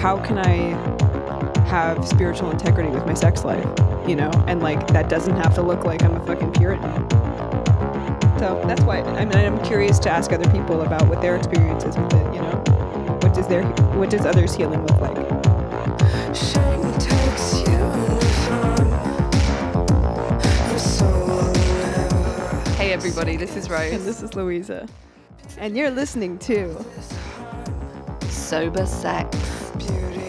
how can I have spiritual integrity with my sex life? You know, and like that doesn't have to look like I'm a fucking Puritan. So that's why I mean I'm curious to ask other people about what their experiences with it. You know, what does their what does others' healing look like? Hey everybody, this is Rose. And this is Louisa. And you're listening to Sober Sex.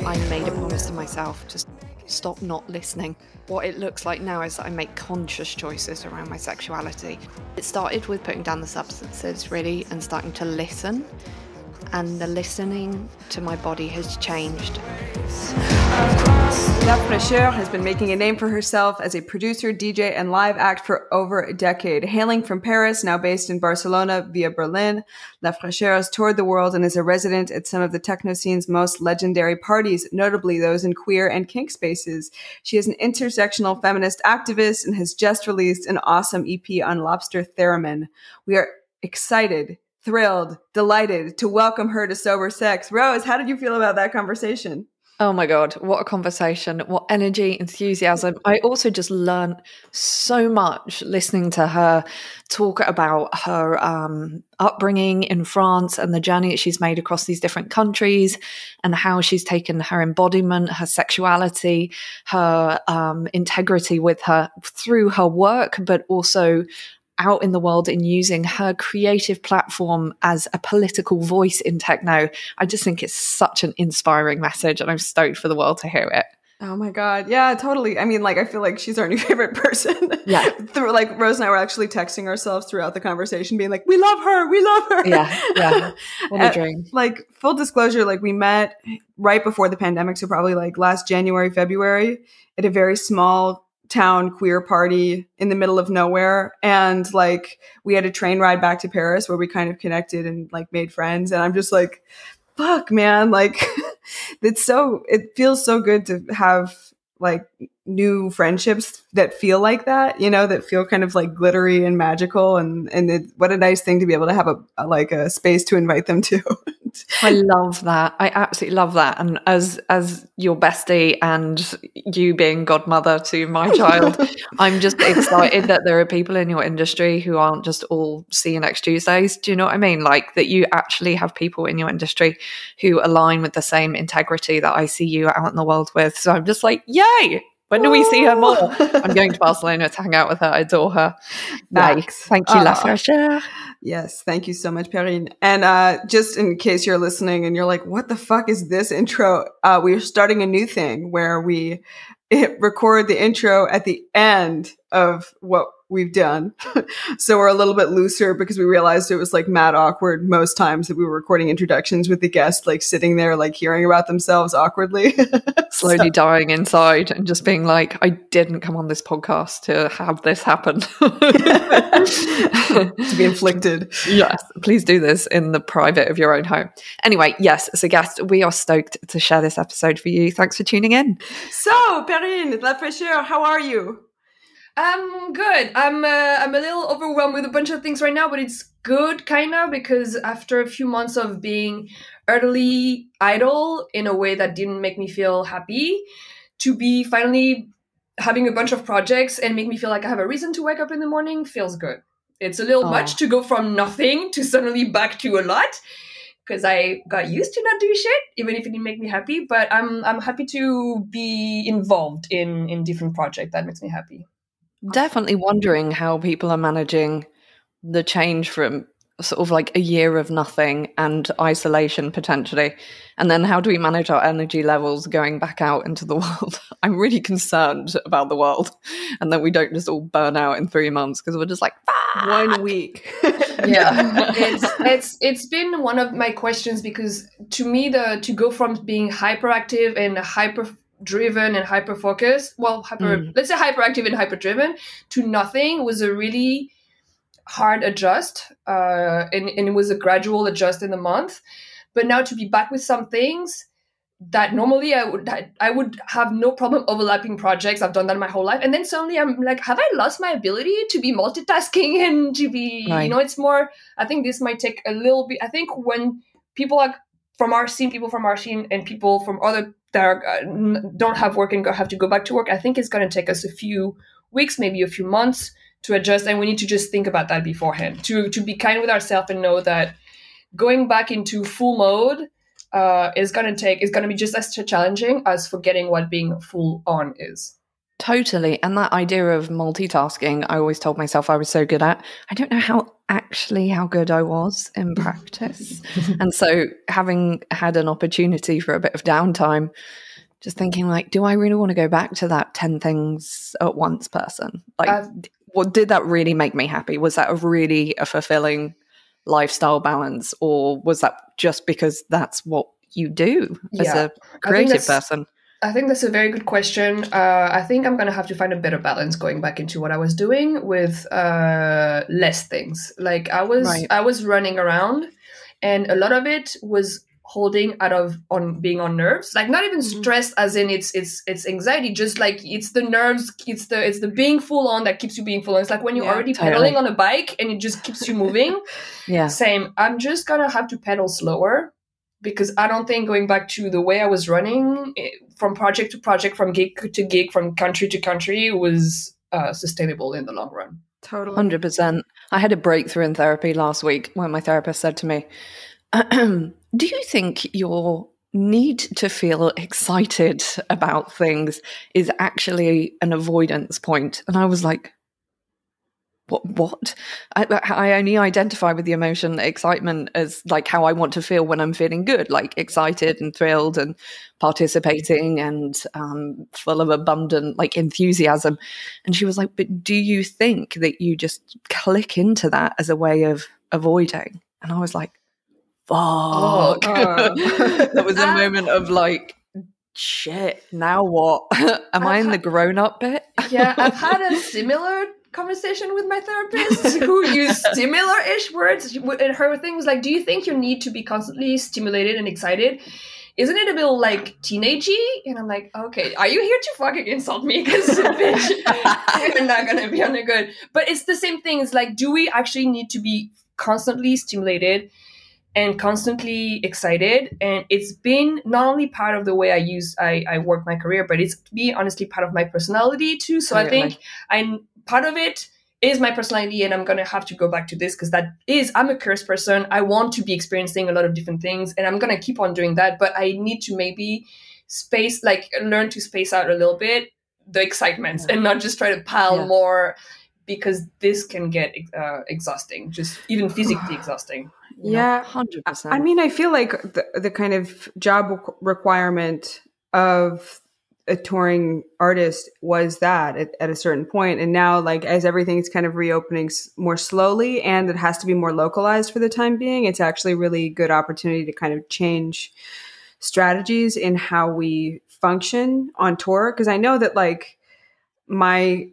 I made a promise to myself to stop not listening. What it looks like now is that I make conscious choices around my sexuality. It started with putting down the substances, really, and starting to listen. And the listening to my body has changed. La Fraîcheur has been making a name for herself as a producer, DJ, and live act for over a decade. Hailing from Paris, now based in Barcelona via Berlin, La Fraîcheur has toured the world and is a resident at some of the techno scene's most legendary parties, notably those in queer and kink spaces. She is an intersectional feminist activist and has just released an awesome EP on Lobster Theremin. We are excited thrilled, delighted to welcome her to Sober Sex. Rose, how did you feel about that conversation? Oh my God, what a conversation. What energy, enthusiasm. I also just learned so much listening to her talk about her um, upbringing in France and the journey that she's made across these different countries and how she's taken her embodiment, her sexuality, her um, integrity with her through her work, but also out in the world in using her creative platform as a political voice in techno. I just think it's such an inspiring message, and I'm stoked for the world to hear it. Oh my god, yeah, totally. I mean, like, I feel like she's our new favorite person. Yeah, through like Rose and I were actually texting ourselves throughout the conversation, being like, "We love her, we love her." Yeah, yeah. What a uh, dream. Like full disclosure, like we met right before the pandemic, so probably like last January, February, at a very small town queer party in the middle of nowhere. And like we had a train ride back to Paris where we kind of connected and like made friends. And I'm just like fuck man. Like it's so it feels so good to have like new friendships that feel like that you know that feel kind of like glittery and magical and and it, what a nice thing to be able to have a, a like a space to invite them to I love that. I absolutely love that. And as as your bestie and you being godmother to my child, I'm just excited that there are people in your industry who aren't just all see you next Tuesdays. Do you know what I mean? Like that you actually have people in your industry who align with the same integrity that I see you out in the world with. So I'm just like, yay! When do we see her more? I'm going to Barcelona to hang out with her. I adore her. Thanks. Thank you, uh, La Fraîcheur. Yes, thank you so much, Perrine. And uh, just in case you're listening and you're like, what the fuck is this intro? Uh, we're starting a new thing where we record the intro at the end of what we've done. so we're a little bit looser because we realized it was like mad awkward most times that we were recording introductions with the guest, like sitting there, like hearing about themselves awkwardly. Slowly so. dying inside and just being like, I didn't come on this podcast to have this happen. to be inflicted. Yes. Please do this in the private of your own home. Anyway, yes, as a guest, we are stoked to share this episode for you. Thanks for tuning in. So, Perrine, La Fraîcheur, how are you? I'm good. I'm uh, I'm a little overwhelmed with a bunch of things right now, but it's good kind of because after a few months of being utterly idle in a way that didn't make me feel happy, to be finally having a bunch of projects and make me feel like I have a reason to wake up in the morning feels good. It's a little much to go from nothing to suddenly back to a lot because I got used to not doing shit, even if it didn't make me happy. But I'm I'm happy to be involved in in different projects. That makes me happy definitely wondering how people are managing the change from sort of like a year of nothing and isolation potentially. And then how do we manage our energy levels going back out into the world? I'm really concerned about the world and that we don't just all burn out in three months because we're just like one week. Yeah. It's it's it's been one of my questions because to me the to go from being hyperactive and hyper driven and hyper focused well hyper mm. let's say hyperactive and hyper driven to nothing was a really hard adjust uh, and, and it was a gradual adjust in the month but now to be back with some things that normally I would I would have no problem overlapping projects. I've done that my whole life, and then suddenly I'm like, have I lost my ability to be multitasking and to be? Right. You know, it's more. I think this might take a little bit. I think when people are from our scene, people from our scene, and people from other that are, uh, don't have work and have to go back to work, I think it's going to take us a few weeks, maybe a few months to adjust, and we need to just think about that beforehand to to be kind with ourselves and know that going back into full mode uh, is going to take is going to be just as challenging as forgetting what being full on is. Totally. And that idea of multitasking, I always told myself I was so good at. I don't know how actually how good I was in practice. and so having had an opportunity for a bit of downtime, just thinking like, do I really want to go back to that 10 things at once person? Like, uh, what did that really make me happy? Was that a really a fulfilling lifestyle balance or was that just because that's what you do as a creative person? I think that's a very good question. Uh, I think I'm gonna have to find a better balance going back into what I was doing with uh, less things. Like I was, right. I was running around, and a lot of it was holding out of on being on nerves like not even mm-hmm. stressed as in it's it's it's anxiety just like it's the nerves it's the it's the being full on that keeps you being full on it's like when you're yeah, already totally. pedaling on a bike and it just keeps you moving yeah same i'm just gonna have to pedal slower because i don't think going back to the way i was running it, eh, from project to project from gig to gig from country to country was uh, sustainable in the long run. Totally. 100% i had a breakthrough in therapy last week when my therapist said to me Do you think your need to feel excited about things is actually an avoidance point? And I was like, what? What? I, I only identify with the emotion excitement as like how I want to feel when I'm feeling good, like excited and thrilled and participating and um, full of abundant like enthusiasm. And she was like, "But do you think that you just click into that as a way of avoiding?" And I was like, fuck. Oh, that was a moment of like, shit, now what? Am I in the grown up bit? yeah, I've had a similar conversation with my therapist who used similar ish words. And her thing was like, Do you think you need to be constantly stimulated and excited? Isn't it a bit like teenagey? And I'm like, okay, are you here to fucking insult me? Because bitch, you're not gonna be on the good. But it's the same thing. It's like, do we actually need to be constantly stimulated? And constantly excited. And it's been not only part of the way i use i, I work my career but it's be honestly part of my personality too. So i think i'm part of it is my personality and i'm gonna have to go back to this because that is i'm a curious person. I want to be experiencing a lot of different things and i'm gonna keep on doing that but i need to maybe space like learn to space out a little bit the excitements yeah. and not just try to pile yeah. more because this can get uh, exhausting just even physically exhausting yeah, hundred percent. I mean, I feel like the the kind of job requirement of a touring artist was that at, at, a certain point and now like as everything's kind of reopening more slowly and it has to be more localized for the time being it's actually really good opportunity to kind of change strategies in how we function on tour because i know that like my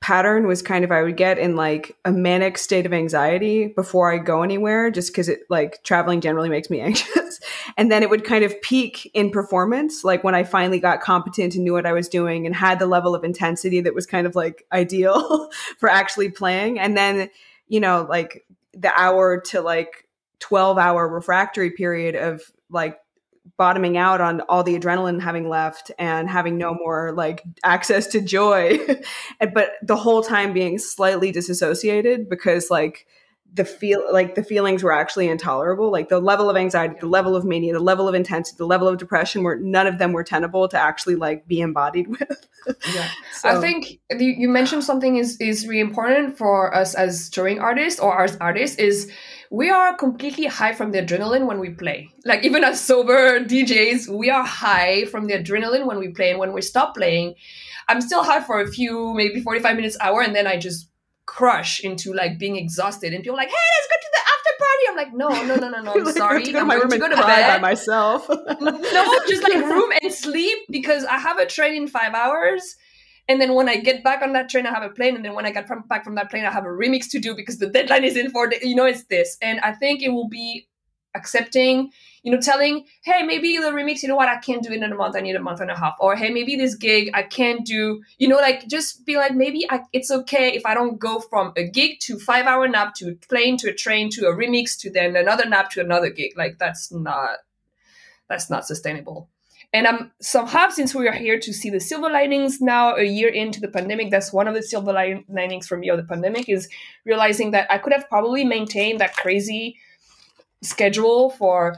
pattern was kind of I would get in like a manic state of anxiety before I go anywhere, just because it like traveling generally makes me anxious. and then it would kind of peak in performance, like when I finally got competent and knew what I was doing and had the level of intensity that was kind of like ideal for actually playing. And then, you know, like the hour to like 12 hour refractory period of like bottoming out on all the adrenaline having left and having no mm-hmm. more like access to joy. But the whole time being slightly disassociated because like the feel like the feelings were actually intolerable like the level of anxiety the level of mania the level of intensity the level of depression were none of them were tenable to actually like be embodied with yeah so. i think you mentioned something is is really important for us as touring artists or as artists is we are completely high from the adrenaline when we play. Like even as sober DJs, we are high from the adrenaline when we play. And when we stop playing, I'm still high for a few, maybe 45 minutes, hour, and then I just crush into like being exhausted. And people are like, hey, let's go to the after party. I'm like, no, no, no, no, no. I'm sorry. I'm going to go to bed by myself. no, just like room and sleep because I have a train in five hours and then when I get back on that train, I have a plane. And then when I get from, back from that plane, I have a remix to do because the deadline is in four days. You know, it's this. And I think it will be accepting, you know, telling, hey, maybe the remix, you know what, I can't do it in a month. I need a month and a half. Or hey, maybe this gig I can't do, you know, like just be like, maybe I, it's okay if I don't go from a gig to five hour nap to plane to a train to a remix to then another nap to another gig. Like that's not that's not sustainable. And I'm somehow, since we are here to see the silver linings now, a year into the pandemic, that's one of the silver linings for me of the pandemic is realizing that I could have probably maintained that crazy schedule for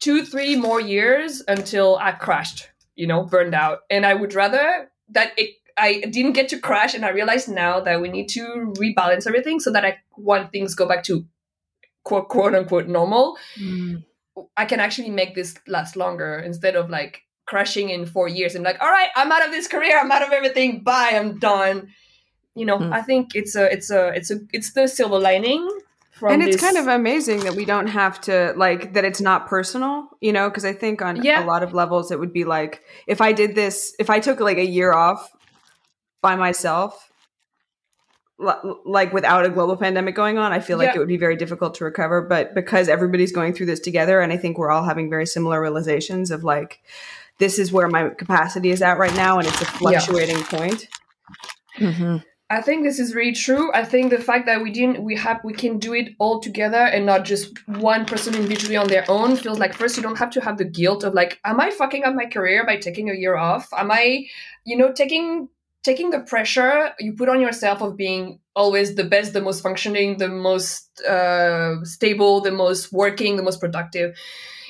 two, three more years until I crashed, you know, burned out. And I would rather that it I didn't get to crash and I realize now that we need to rebalance everything so that I want things go back to quote quote unquote normal. Mm. I can actually make this last longer instead of like crashing in four years and like, all right, I'm out of this career, I'm out of everything, bye, I'm done. You know, mm. I think it's a it's a it's a it's the silver lining and it's this... kind of amazing that we don't have to like that it's not personal you know because i think on yeah. a lot of levels it would be like if i did this if i took like a year off by myself like without a global pandemic going on i feel like yeah. it would be very difficult to recover but because everybody's going through this together and i think we're all having very similar realizations of like this is where my capacity is at right now and it's a fluctuating yeah. point mm-hmm. I think this is really true. I think the fact that we didn't, we have, we can do it all together and not just one person individually on their own feels like first you don't have to have the guilt of like, am I fucking up my career by taking a year off? Am I, you know, taking taking the pressure you put on yourself of being always the best, the most functioning, the most uh, stable, the most working, the most productive.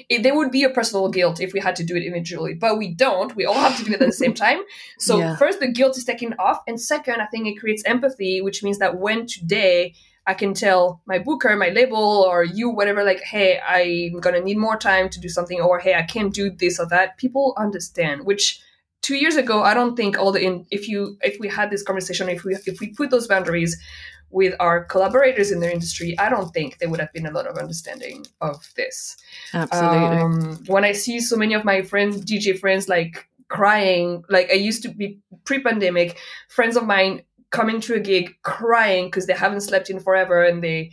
It, there would be a personal guilt if we had to do it individually, but we don't. We all have to do it at the same time. So yeah. first, the guilt is taken off, and second, I think it creates empathy, which means that when today I can tell my booker, my label, or you, whatever, like, hey, I'm gonna need more time to do something, or hey, I can't do this or that. People understand, which two years ago, I don't think all the in, if you if we had this conversation, if we if we put those boundaries with our collaborators in their industry, I don't think there would have been a lot of understanding of this. Absolutely. Um, when I see so many of my friends, DJ friends, like crying, like I used to be pre-pandemic, friends of mine coming to a gig crying because they haven't slept in forever and they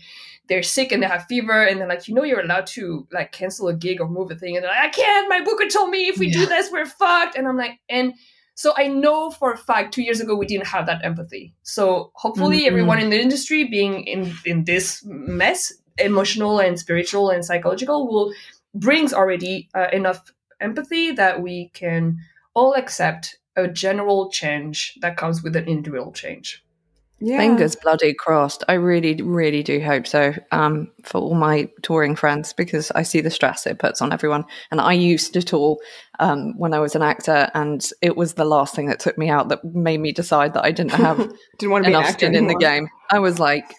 they're sick and they have fever and they're like, you know, you're allowed to like cancel a gig or move a thing. And they're like, I can't. My booker told me if we yeah. do this, we're fucked. And I'm like, and so I know for a fact two years ago we didn't have that empathy. So hopefully mm-hmm. everyone in the industry being in in this mess, emotional and spiritual and psychological, will brings already uh, enough empathy that we can all accept a general change that comes with an individual change. Yeah. Fingers bloody crossed. I really, really do hope so um, for all my touring friends because I see the stress it puts on everyone. And I used to tour um, when I was an actor, and it was the last thing that took me out that made me decide that I didn't have didn't want to enough skin in the game. I was like,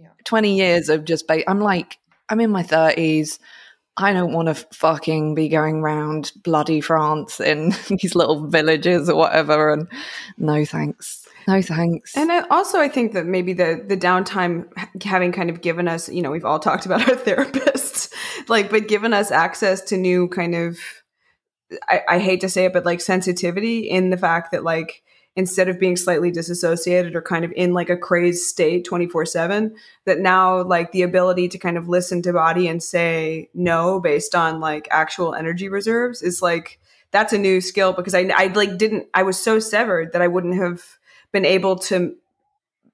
yeah. 20 years of just, ba- I'm like, I'm in my 30s. I don't want to fucking be going around bloody France in these little villages or whatever. And no thanks. No thanks. And I, also, I think that maybe the the downtime having kind of given us, you know, we've all talked about our therapists, like, but given us access to new kind of, I, I hate to say it, but like sensitivity in the fact that like instead of being slightly disassociated or kind of in like a crazed state 24 7 that now like the ability to kind of listen to body and say no based on like actual energy reserves is like that's a new skill because i i like didn't i was so severed that i wouldn't have been able to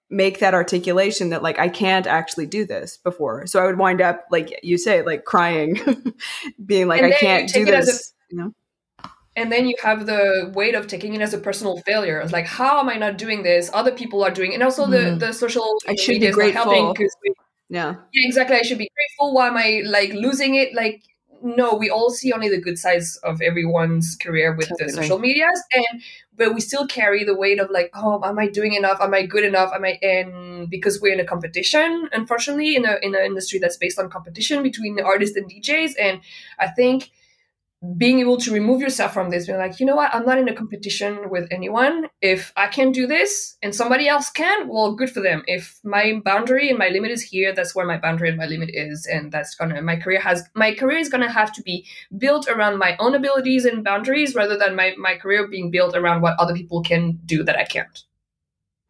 make that articulation that like I can't actually do this before. So I would wind up like you say like crying being like I can't do this, a, you know. And then you have the weight of taking it as a personal failure. It's like how am I not doing this? Other people are doing it. and also mm. the mm-hmm. the social I should be grateful. helping because yeah. yeah, exactly. I should be grateful. Why am I like losing it? Like no, we all see only the good sides of everyone's career with totally. the social medias, and but we still carry the weight of like, oh, am I doing enough? Am I good enough? Am I? And because we're in a competition, unfortunately, in a in an industry that's based on competition between artists and DJs, and I think being able to remove yourself from this, being like, you know what, I'm not in a competition with anyone. If I can do this and somebody else can, well, good for them. If my boundary and my limit is here, that's where my boundary and my limit is, and that's gonna my career has my career is gonna have to be built around my own abilities and boundaries rather than my my career being built around what other people can do that I can't.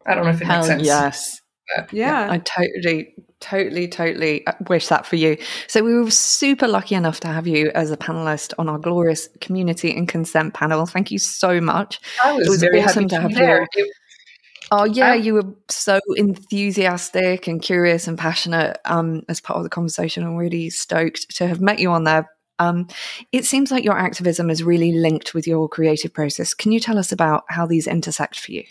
I don't know if it Hell makes sense. Yes. But, yeah. I totally Totally, totally uh, wish that for you. So, we were super lucky enough to have you as a panelist on our glorious community and consent panel. Thank you so much. I was it was awesome to have you. Oh yeah, um, you were so enthusiastic and curious and passionate um, as part of the conversation. I'm really stoked to have met you on there. Um, it seems like your activism is really linked with your creative process. Can you tell us about how these intersect for you?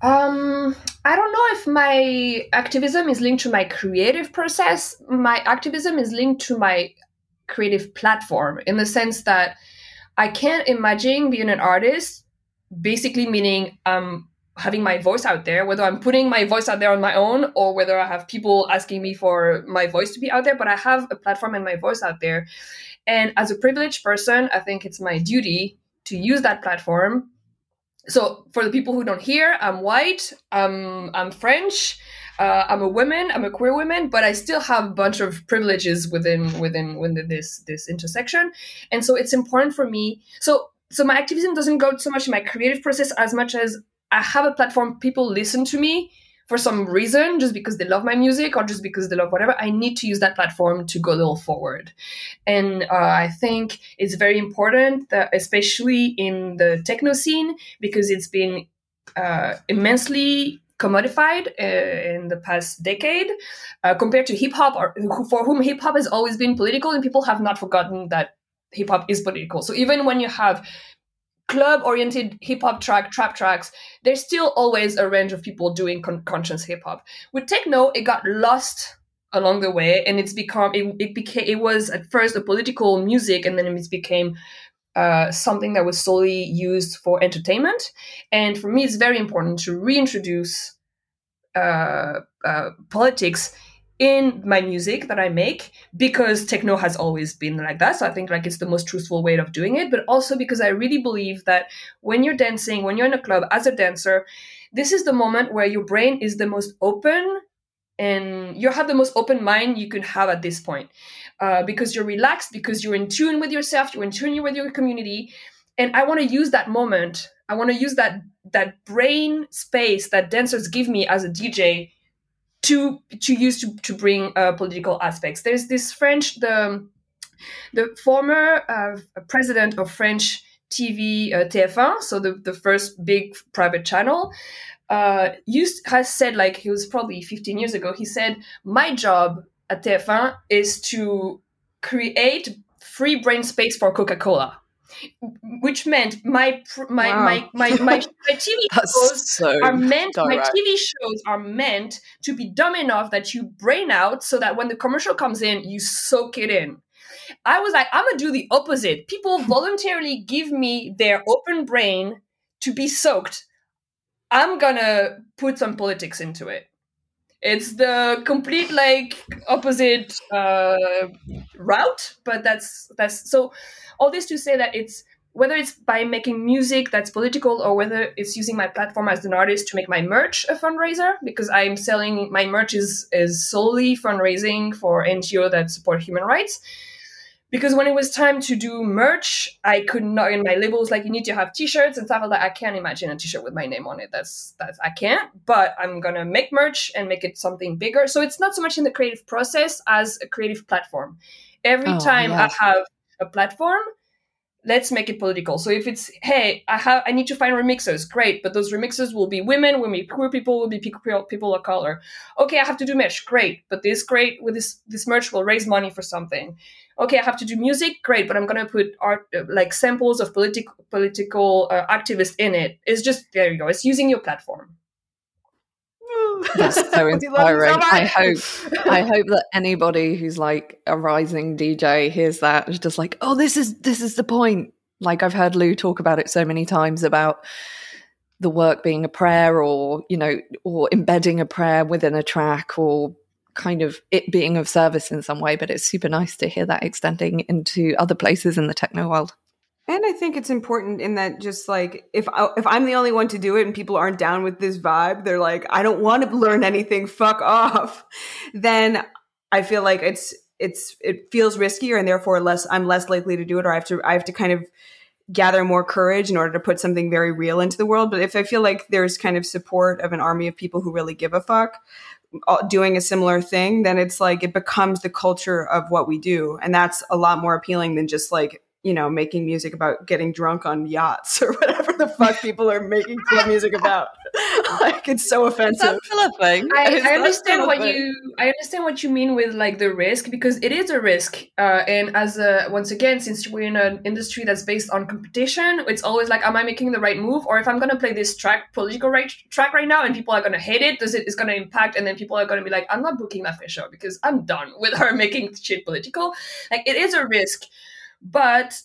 Um, I don't know if my activism is linked to my creative process. My activism is linked to my creative platform in the sense that I can't imagine being an artist, basically meaning um having my voice out there, whether I'm putting my voice out there on my own or whether I have people asking me for my voice to be out there, but I have a platform and my voice out there. And as a privileged person, I think it's my duty to use that platform. So for the people who don't hear, I'm white, I'm, I'm French, uh, I'm a woman, I'm a queer woman, but I still have a bunch of privileges within within within this this intersection, and so it's important for me. So so my activism doesn't go so much in my creative process as much as I have a platform. People listen to me for some reason, just because they love my music or just because they love whatever. I need to use that platform to go a little forward, and uh, I think it's very important, that, especially in the techno scene, because it's been uh, immensely commodified uh, in the past decade uh, compared to hip hop, or for whom hip hop has always been political, and people have not forgotten that hip hop is political. So even when you have club oriented hip hop track, trap tracks, there's still always a range of people doing con- conscious hip hop. With techno, it got lost along the way and it's become it, it became it was at first a political music and then it became uh, something that was solely used for entertainment and for me it's very important to reintroduce uh, uh, politics in my music that I make because techno has always been like that. So I think like it's the most truthful way of doing it, but also because I really believe that when you're dancing, when you're in a club as a dancer, this is the moment where your brain is the most open and you have the most open mind you can have at this point uh, because you're relaxed, because you're in tune with yourself, you're in tune with your community. And I want to use that moment. I want to use that that brain space that dancers give me as a DJ to to use to, to bring uh, political aspects. There's this French the the former uh, president of French TV uh, TF1, so the, the first big private channel, uh, used has said like he was probably 15 years ago. He said my job at TF1 is to create free brain space for Coca Cola which meant my my, wow. my, my my my TV shows so are meant my TV shows are meant to be dumb enough that you brain out so that when the commercial comes in you soak it in. I was like I'm gonna do the opposite. People voluntarily give me their open brain to be soaked. I'm gonna put some politics into it. It's the complete like opposite uh, route, but that's that's so all this to say that it's whether it's by making music that's political or whether it's using my platform as an artist to make my merch a fundraiser because i'm selling my merch is, is solely fundraising for ngo that support human rights because when it was time to do merch i could not in my labels like you need to have t-shirts and stuff like that. I can't imagine a t-shirt with my name on it. That's that's i can't but i'm gonna make merch and make it something bigger. So it's not so much in the creative process as a creative platform. Every oh, time yeah. i have a platform let's make it political. So if it's hey i have i need to find remixers great but those remixers will be women will be queer people will be people of color. Okay i have to do merch great but this great with this this merch will raise money for something okay i have to do music great but i'm going to put art like samples of political political uh, activists in it it's just there you go it's using your platform that's so inspiring. So I hope I hope that anybody who's like a rising DJ hears that is just like, oh, this is this is the point. Like I've heard Lou talk about it so many times about the work being a prayer or, you know, or embedding a prayer within a track or kind of it being of service in some way. But it's super nice to hear that extending into other places in the techno world. And I think it's important in that just like if I, if I'm the only one to do it and people aren't down with this vibe, they're like, I don't want to learn anything. Fuck off. Then I feel like it's it's it feels riskier and therefore less I'm less likely to do it or I have to I have to kind of gather more courage in order to put something very real into the world. But if I feel like there's kind of support of an army of people who really give a fuck Uh, doing a similar thing, then it's like it becomes the culture of what we do. And that's a lot more appealing than just like you know, making music about getting drunk on yachts or whatever the fuck people are making club music about. like it's so offensive. still a thing? I, I understand still a what thing? you I understand what you mean with like the risk because it is a risk. Uh, and as a once again, since we're in an industry that's based on competition, it's always like, am I making the right move? Or if I'm gonna play this track, political right track right now, and people are gonna hate it, does it is gonna impact? And then people are gonna be like, I'm not booking that show because I'm done with her making shit political. Like it is a risk, but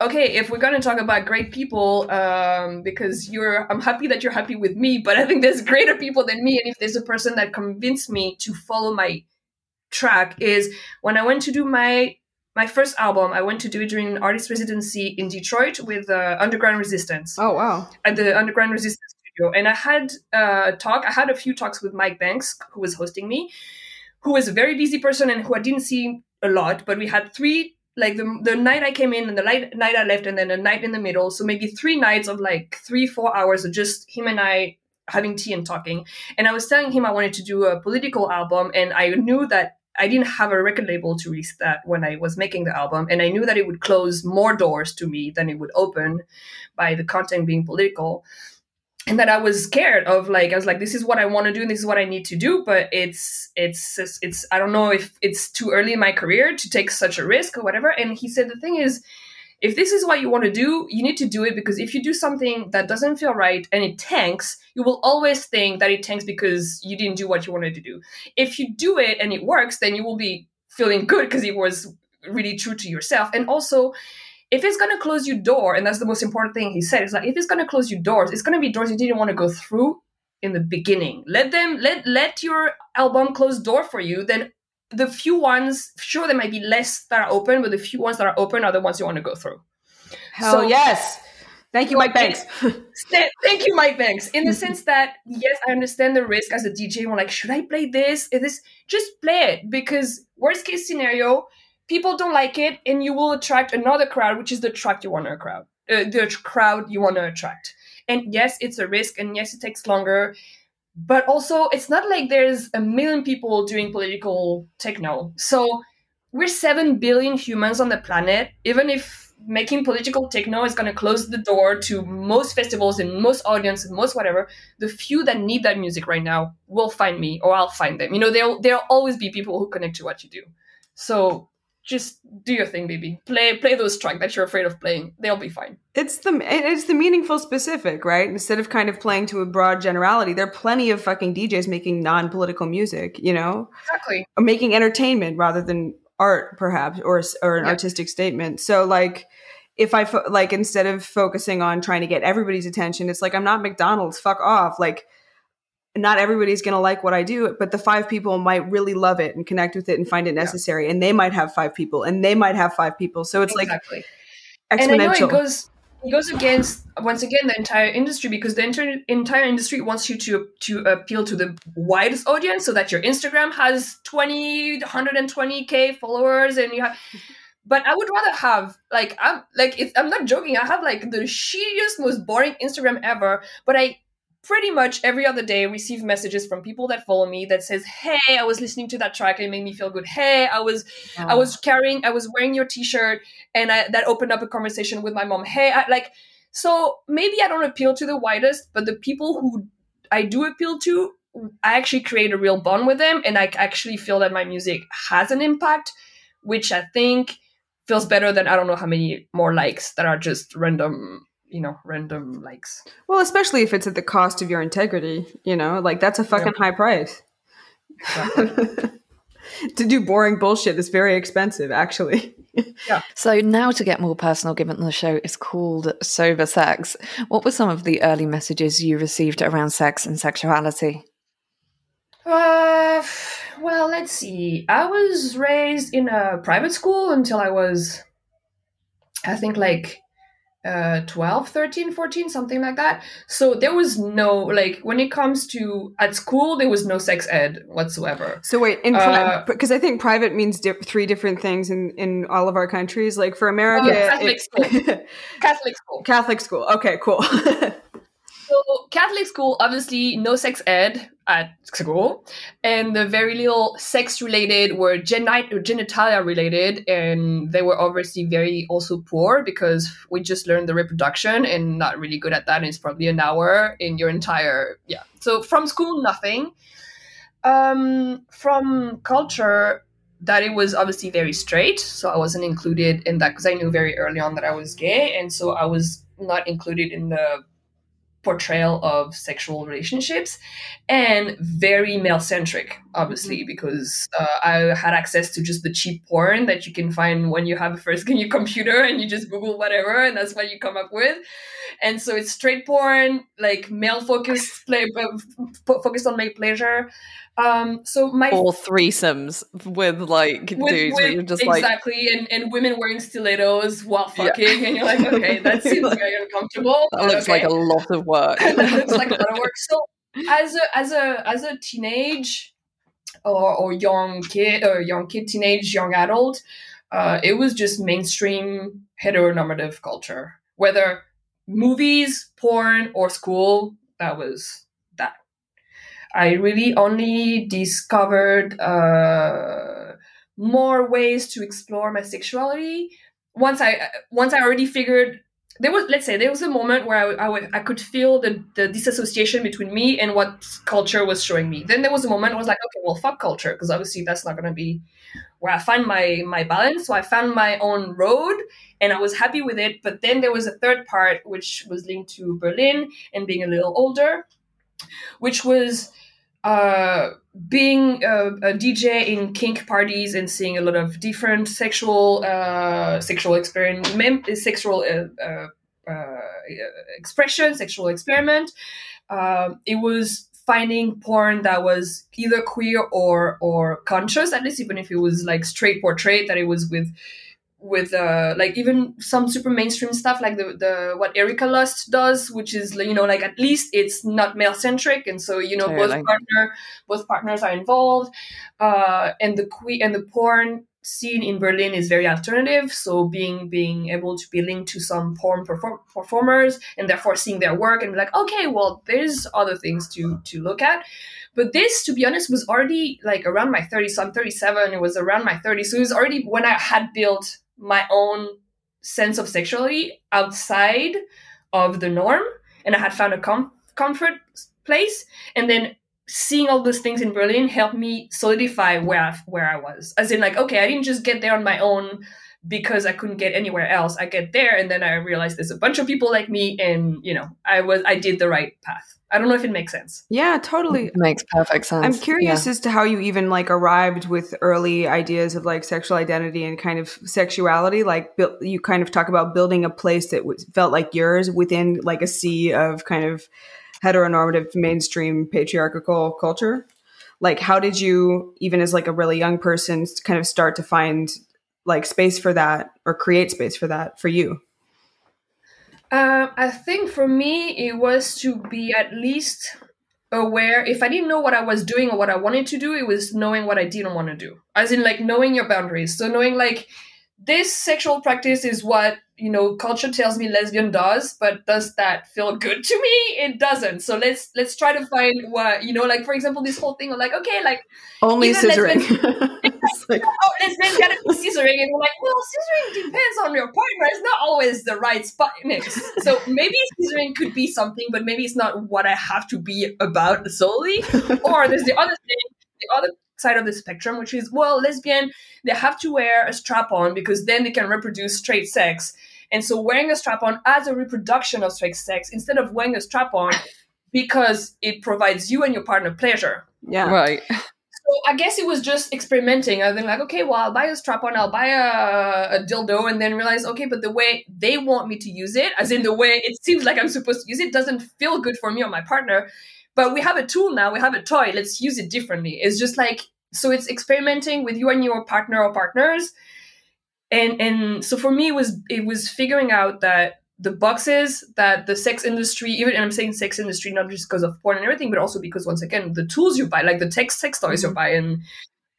okay if we're going to talk about great people um, because you're i'm happy that you're happy with me but i think there's greater people than me and if there's a person that convinced me to follow my track is when i went to do my my first album i went to do it during an artist residency in detroit with uh, underground resistance Oh wow. at the Underground Resistance Studio, and I had a talk. I had a few talks with Mike Banks, who was hosting me, who was a very busy person and who I didn't see a lot. But we had three, like the the night I came in and the night night I left, and then a night in the middle. So maybe three nights of like three four hours of just him and I having tea and talking. And I was telling him I wanted to do a political album, and I knew that I didn't have a record label to release that when I was making the album, and I knew that it would close more doors to me than it would open by the content being political. And that I was scared of, like I was like, this is what I want to do, and this is what I need to do, but it's it's it's I don't know if it's too early in my career to take such a risk or whatever. And he said the thing is, if this is what you want to do, you need to do it because if you do something that doesn't feel right and it tanks, you will always think that it tanks because you didn't do what you wanted to do. If you do it and it works, then you will be feeling good because it was really true to yourself. And also, if it's going to close your door, and that's the most important thing he said, is like if it's going to close your doors, it's going to be doors you didn't want to go through in the beginning. Let them let let your album close door for you. Then the few ones, sure, there might be less that are open, but the few ones that are open are the ones you want to go through. Hell So- yes. Thank you, Mike Banks. Thank you, Mike Banks. In the sense that, yes, I understand the risk as a DJ. We're like, should I play this? Is this just play it? Because worst case scenario, people don't like it, and you will attract another crowd, which is the track you want to crowd, uh, the crowd you want to attract. And yes, it's a risk, and yes, it takes longer. But also, it's not like there's a million people doing political techno. So we're 7 billion humans on the planet. Even if making political techno is going to close the door to most festivals and most audience and most whatever, the few that need that music right now will find me or I'll find them. You know, there'll, there'll always be people who connect to what you do. So just do your thing, baby. Play play those tracks that you're afraid of playing. They'll be fine. It's the it's the meaningful specific, right? Instead of kind of playing to a broad generality, there are plenty of fucking DJs making non-political music, you know, Exactly. or making entertainment rather than art, perhaps, or or an Yeah. artistic statement. So, like, if I fo- like instead of focusing on trying to get everybody's attention, it's like I'm not McDonald's. Fuck off. Like, not everybody's gonna like what I do, but the five people might really love it and connect with it and find it necessary, and they might have five people, and they might have five people. So it's exactly. like and I know it goes it goes against once again the entire industry because the inter- entire industry wants you to to appeal to the widest audience so that your Instagram has 20 120k followers and you have but I would rather have like I'm like it's, I'm not joking I have like the shittiest most boring Instagram ever but I pretty much every other day receive messages from people that follow me that says hey I was listening to that track and it made me feel good hey I was I was carrying, I was wearing your T-shirt, and I, that opened up a conversation with my mom. Hey, I, like, so maybe I don't appeal to the widest, but the people who I do appeal to, I actually create a real bond with them, and I actually feel that my music has an impact, which I think feels better than I don't know how many more likes that are just random, you know, random likes. Well, especially if it's at the cost of your integrity, you know, like that's a fucking high price. to do boring bullshit is very expensive, actually. yeah. So now to get more personal, given the show is called Sober Sex, what were some of the early messages you received around sex and sexuality? Uh, well, let's see. I was raised in a private school until I was, I think, like uh, 12, 13, 14, something like that. So there was no, like, when it comes to at school, there was no sex ed whatsoever. So wait, in Uh, because I think private means di- three different things in in all of our countries. Like for America, Oh, Catholic it- Catholic school. Catholic school. Okay, cool. So Catholic school, obviously no sex ed at school, and the very little sex related were genit- genitalia related, and they were obviously very also poor because we just learned the reproduction and not really good at that. And it's probably an hour in your entire yeah. So from school, nothing. Um, from culture, that it was obviously very straight, so I wasn't included in that because I knew very early on that I was gay, and so I was not included in the portrayal of sexual relationships and very male centric obviously mm-hmm. because uh, i had access to just the cheap porn that you can find when you have a first skin your computer and you just google whatever and that's what you come up with and so it's straight porn like male focused play uh, focused on male pleasure um, so my or threesomes with like with, dudes, with, you're just exactly, like and, and women wearing stilettos while fucking, yeah. and you're like, okay, that seems like, very uncomfortable. That looks okay. like a lot of work. that looks like a lot of work. So as a as a as a teenage or, or young kid or young kid, teenage, young adult, uh, it was just mainstream heteronormative culture, whether movies, porn, or school. That was I really only discovered uh, more ways to explore my sexuality once I once I already figured there was let's say there was a moment where I, I, I could feel the, the disassociation between me and what culture was showing me. Then there was a moment I was like, okay, well, fuck culture, because obviously that's not going to be where I find my my balance. So I found my own road, and I was happy with it. But then there was a third part which was linked to Berlin and being a little older, which was uh, being a, a, DJ in kink parties and seeing a lot of different sexual uh, sexual experiment, sexual uh, uh, uh, expression, sexual experiment. Um, it was finding porn that was either queer or or conscious, at least even if it was like straight portrait, that it was with with uh like even some super mainstream stuff like the the what Erika Lust does, which is you know like at least it's not male centric, and so you know both partner both partners are involved, uh, and the que- and the porn scene in Berlin is very alternative. So being being able to be linked to some porn perform- performers and therefore seeing their work and be like, okay, well, there's other things to to look at. But this, to be honest, was already like around my 30s. So I'm 37. It was around my 30s. So it was already when I had built my own sense of sexuality outside of the norm and i had found a com- comfort place. And then seeing all those things in berlin helped me solidify where I, where i was. As in like okay i didn't just get there on my own because i couldn't get anywhere else i get there and then i realized there's a bunch of people like me and you know i was i did the right path I don't know if it makes sense. Yeah, totally. It makes perfect sense. I'm curious yeah. as to how you even like arrived with early ideas of like sexual identity and kind of sexuality. Like you kind of talk about building a place that w- felt like yours within like a sea of kind of heteronormative mainstream patriarchal culture. Like how did you even as like a really young person kind of start to find like space for that or create space for that for you? Um, I think for me, it was to be at least aware. If I didn't know what I was doing or what I wanted to do, it was knowing what I didn't want to do. As in, like, knowing your boundaries. So, knowing, like, this sexual practice is what you know culture tells me lesbian does but does that feel good to me? It doesn't. So let's let's try to find what you know like for example this whole thing of like okay like only scissoring. Like, oh lesbians gotta be scissoring and we're like well scissoring depends on your partner. It's not always the right spot mix so maybe scissoring could be something but maybe it's not what i have to be about solely. Or there's the other thing the other side of the spectrum, which is, well, lesbian, they have to wear a strap on because then they can reproduce straight sex. And so wearing a strap on as a reproduction of straight sex instead of wearing a strap on because it provides you and your partner pleasure. Yeah. Right. So I guess it was just experimenting. I've been like, okay, well, I'll buy a strap on, I'll buy a, a dildo, and then realize, okay, but the way they want me to use it, as in the way it seems like I'm supposed to use it, doesn't feel good for me or my partner. But we have a tool now, we have a toy, let's use it differently. It's just like so it's experimenting with you and your partner or partners. And and so for me it was it was figuring out that the boxes that the sex industry, even and I'm saying sex industry not just because of porn and everything, but also because once again the tools you buy, like the tech sex toys you mm-hmm. buy, and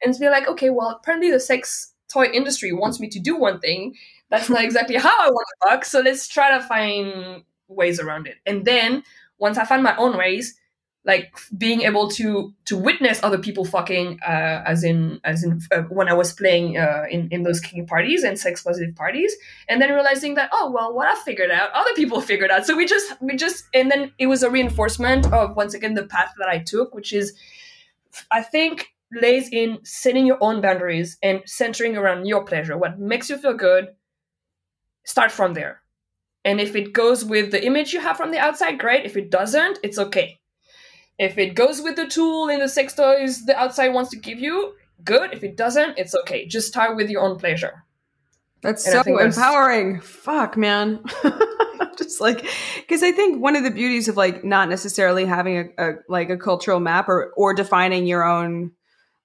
and to be like, okay, well apparently the sex toy industry wants me to do one thing. That's not exactly how I want to fuck. So let's try to find ways around it. And then once I find my own ways, like being able to to witness other people fucking, uh, as in as in uh, when I was playing uh, in in those kink parties and sex positive parties, and then realizing that oh well, what I figured out, other people figured out. So we just we just and then it was a reinforcement of once again the path that I took, which is I think lays in setting your own boundaries and centering around your pleasure, what makes you feel good. Start from there. And if it goes with the image you have from the outside, great. If it doesn't, it's okay. If it goes with the tool in the sex toys the outside wants to give you, good. If it doesn't, it's okay. Just start with your own pleasure. That's and so empowering. Fuck, man. I'm just like, because I think one of the beauties of like not necessarily having a, a like a cultural map or or defining your own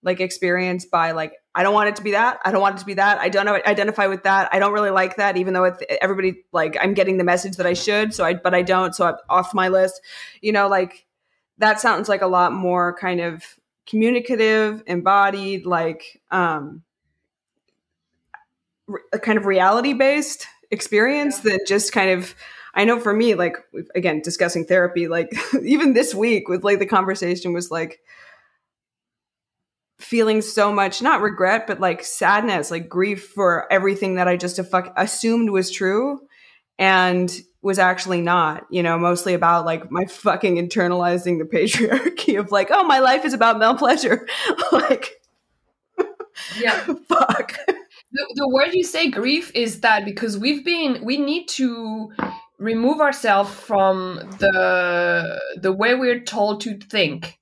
like experience by like I don't want it to be that. I don't want it to be that. I don't identify with that. I don't really like that, even though it's everybody like I'm getting the message that I should. So I, but I don't. So I'm off my list. You know, like that sounds like a lot more kind of communicative, embodied, like um, a kind of reality based experience yeah. than just kind of. I know for me, like again, discussing therapy, like even this week with like the conversation was like feeling so much not regret but like sadness like grief for everything that i just fuck assumed was true and was actually not you know mostly about like my fucking internalizing the patriarchy of like oh my life is about male pleasure. Like yeah. fuck. The, the word you say grief is that because we've been we need to remove ourselves from the the way we're told to think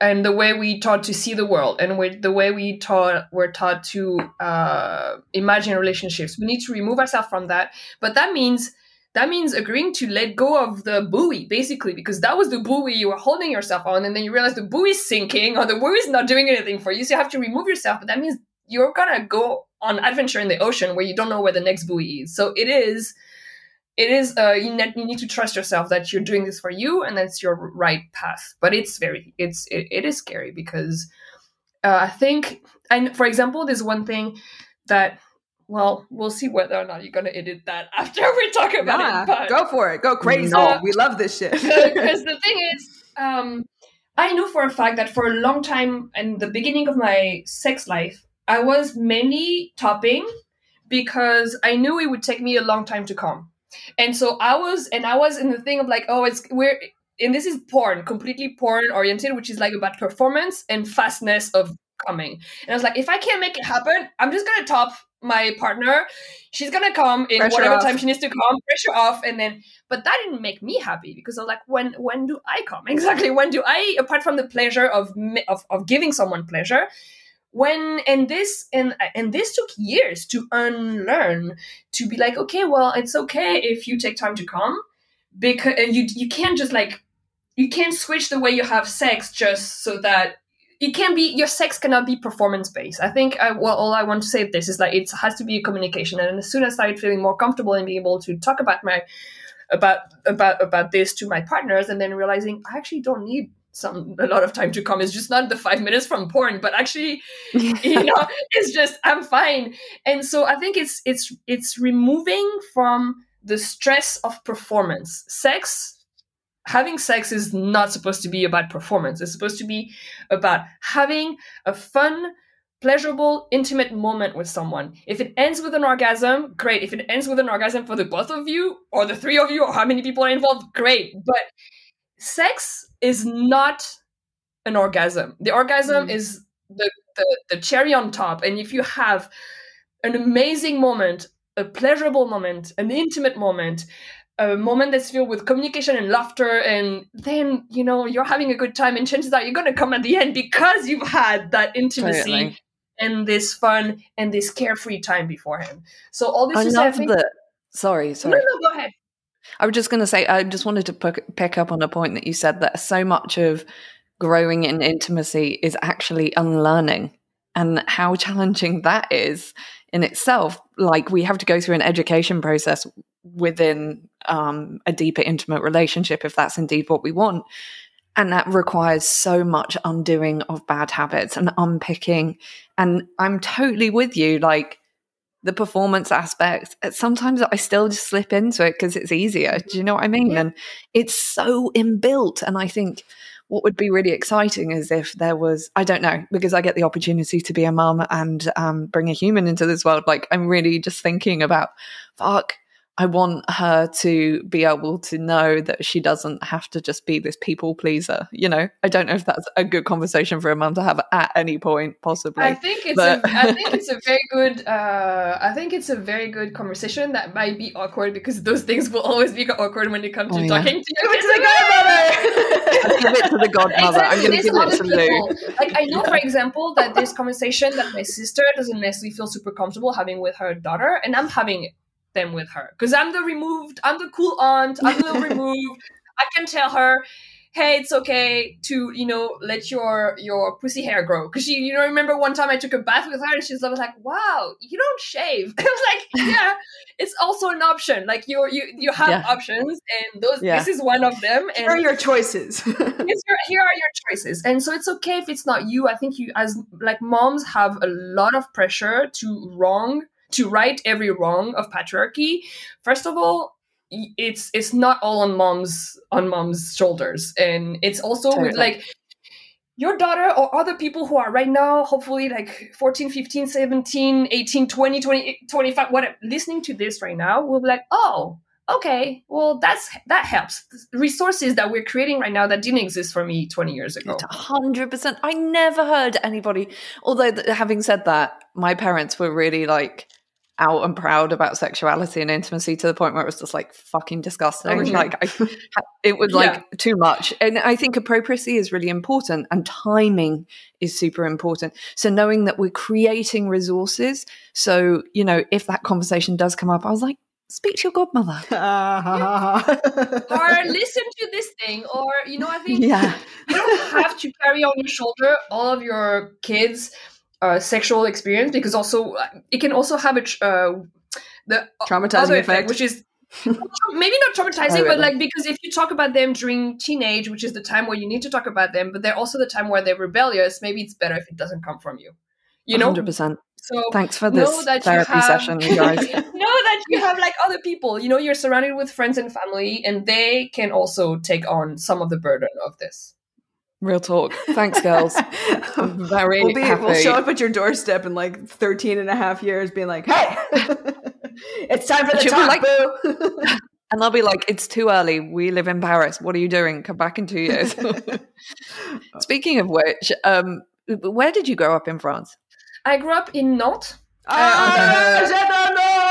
and the way we taught to see the world and with the way we taught we're taught to uh, imagine relationships. We need to remove ourselves from that. But that means that means agreeing to let go of the buoy basically because that was the buoy you were holding yourself on and then you realize the buoy is sinking or the buoy is not doing anything for you so you have to remove yourself but that means you're gonna go on adventure in the ocean where you don't know where the next buoy is. So it is it is uh, you, need, you need to trust yourself that you're doing this for you and that's your right path. But it's very it's it, it is scary because uh, i think and for example there's one thing that well we'll see whether or not you're going to edit that after we talk about yeah, it but, go for it go crazy no. we love this shit because the thing is um, i know for a fact that for a long time in the beginning of my sex life i was mainly topping because i knew it would take me a long time to come and so I was, and I was in the thing of like, oh, it's we're, and this is porn, completely porn oriented, which is like about performance and fastness of coming. And I was like, if I can't make it happen, I'm just gonna top my partner. She's gonna come in pressure whatever off. time she needs to come, pressure off, and then. But that didn't make me happy because i'm like, when when do I come exactly? When do I, apart from the pleasure of of of giving someone pleasure, when and this and and this took years to unlearn to be like okay well it's okay if you take time to come because you you can't just like you can't switch the way you have sex just so that it can be your sex cannot be performance based i think I, well all i want to say this is that it has to be a communication and as soon as i started feeling more comfortable and being able to talk about my about about about this to my partners and then realizing i actually don't need some a lot of time to come. It's just not the five minutes from porn, but actually, you know, it's just I'm fine. And so I think it's it's it's removing from the stress of performance. Sex, having sex is not supposed to be about performance. It's supposed to be about having a fun, pleasurable, intimate moment with someone. If it ends with an orgasm, great. If it ends with an orgasm for the both of you, or the three of you, or how many people are involved, great. But sex is not an orgasm. The orgasm mm. is the, the, the cherry on top. And if you have an amazing moment, a pleasurable moment, an intimate moment, a moment that's filled with communication and laughter, and then you know you're having a good time, and chances are you're gonna come at the end because you've had that intimacy. Totally. And this fun and this carefree time beforehand. So all this I is, love think, the. Sorry, sorry. No, no, go ahead. I was just going to say, I just wanted to pick up on a point that you said that so much of growing in intimacy is actually unlearning and how challenging that is in itself. Like, we have to go through an education process within um, a deeper, intimate relationship if that's indeed what we want. And that requires so much undoing of bad habits and unpicking. And I'm totally with you. Like, the performance aspect. uh, Sometimes I still just slip into it because it's easier. Do you know what I mean? Yeah. And it's so inbuilt. And I think what would be really exciting is if there was, I don't know, because I get the opportunity to be a mum and um, bring a human into this world. Like I'm really just thinking about, fuck, I want her to be able to know that she doesn't have to just be this people pleaser. You know, I don't know if that's a good conversation for a mum to have at any point, possibly. I think it's but- a, I think it's a very good uh, I think it's a very good conversation that might be awkward because those things will always be awkward when it comes to Oh, yeah. talking to your Give it to the godmother. give it to the godmother. I'm going to give it other to Lou. people. Like I know, for example, that this conversation that my sister doesn't necessarily feel super comfortable having with her daughter, and I'm having them with her because I'm the removed, I'm the cool aunt, I'm the removed. I can tell her, hey, it's okay to you know let your your pussy hair grow because she, you know, remember one time I took a bath with her and she's was like, wow, you don't shave. I was like, yeah, it's also an option. Like you you you have Yeah. options, and those Yeah. this is one of them. And Here are your choices. Your, here are your choices and so it's okay if it's not you i think you as like moms have a lot of pressure to wrong to right every wrong of patriarchy first of all it's it's not all on moms on moms shoulders and it's also with Totally. like your daughter or other people who are right now hopefully like 14 15 17 18 20 20 25 whatever listening to this right now will be like oh okay well that's that helps resources that we're creating right now that didn't exist for me 20 years ago Hundred percent. I never heard anybody. Although, th- having said that, my parents were really like out and proud about sexuality and intimacy to the point where it was just like fucking disgusting. Oh, sure. Like, I, it was like Yeah. too much. And I think appropriacy is really important, and timing is super important. So knowing that we're creating resources, so you know, if that conversation does come up, I was like, speak to your godmother. or listen to this thing or you know i think Yeah. you don't have to carry on your shoulder all of your kids uh, sexual experience because also uh, it can also have a tr- uh, the Traumatizing other effect. which is maybe not traumatizing, but like because if you talk about them during teenage, which is the time where you need to talk about them, but they're also the time where they're rebellious. Maybe it's better if it doesn't come from you. You know, hundred percent. so Thanks for this therapy have- session, you guys. know that you have like other people. You know, you're surrounded with friends and family, and they can also take on some of the burden of this. Real talk. Thanks, girls. I'm very we'll, be, happy. we'll show up at your doorstep in like 13 and a half years being like, hey, it's time for the She'll be talk, like- boo. and they'll be like, it's too early. We live in Paris. What are you doing? Come back in two years. Speaking of which, um, where did you grow up in France? I grew up in Nantes. Ah, okay.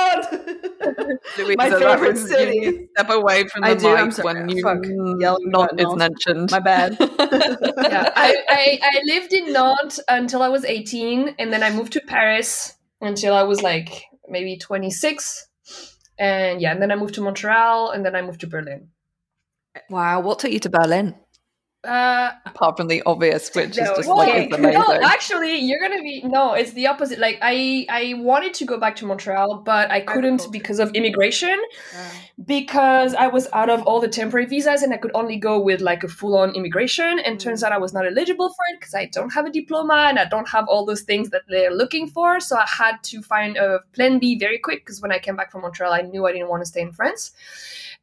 j'adore Louisa, My favorite was- you city. Step away from the I do, I'm mic sorry. when you Fuck. Yelling not is Nantes. mentioned. My bad. yeah, I, I, I lived in Nantes until I was 18, and then I moved to Paris until I was like maybe 26. And yeah, and then I moved to Montreal, and then I moved to Berlin. Wow, what took you to Berlin? Uh, Apart from the obvious, which is just well, like okay. it's amazing. no, actually, you're gonna be no. It's the opposite. Like I, I wanted to go back to Montreal, but I couldn't Agriculture. because of immigration. because I was out of all the temporary visas and I could only go with like a full on immigration. And turns out I was not eligible for it because I don't have a diploma and I don't have all those things that they're looking for. So I had to find a plan B very quick because when I came back from Montreal, I knew I didn't want to stay in France.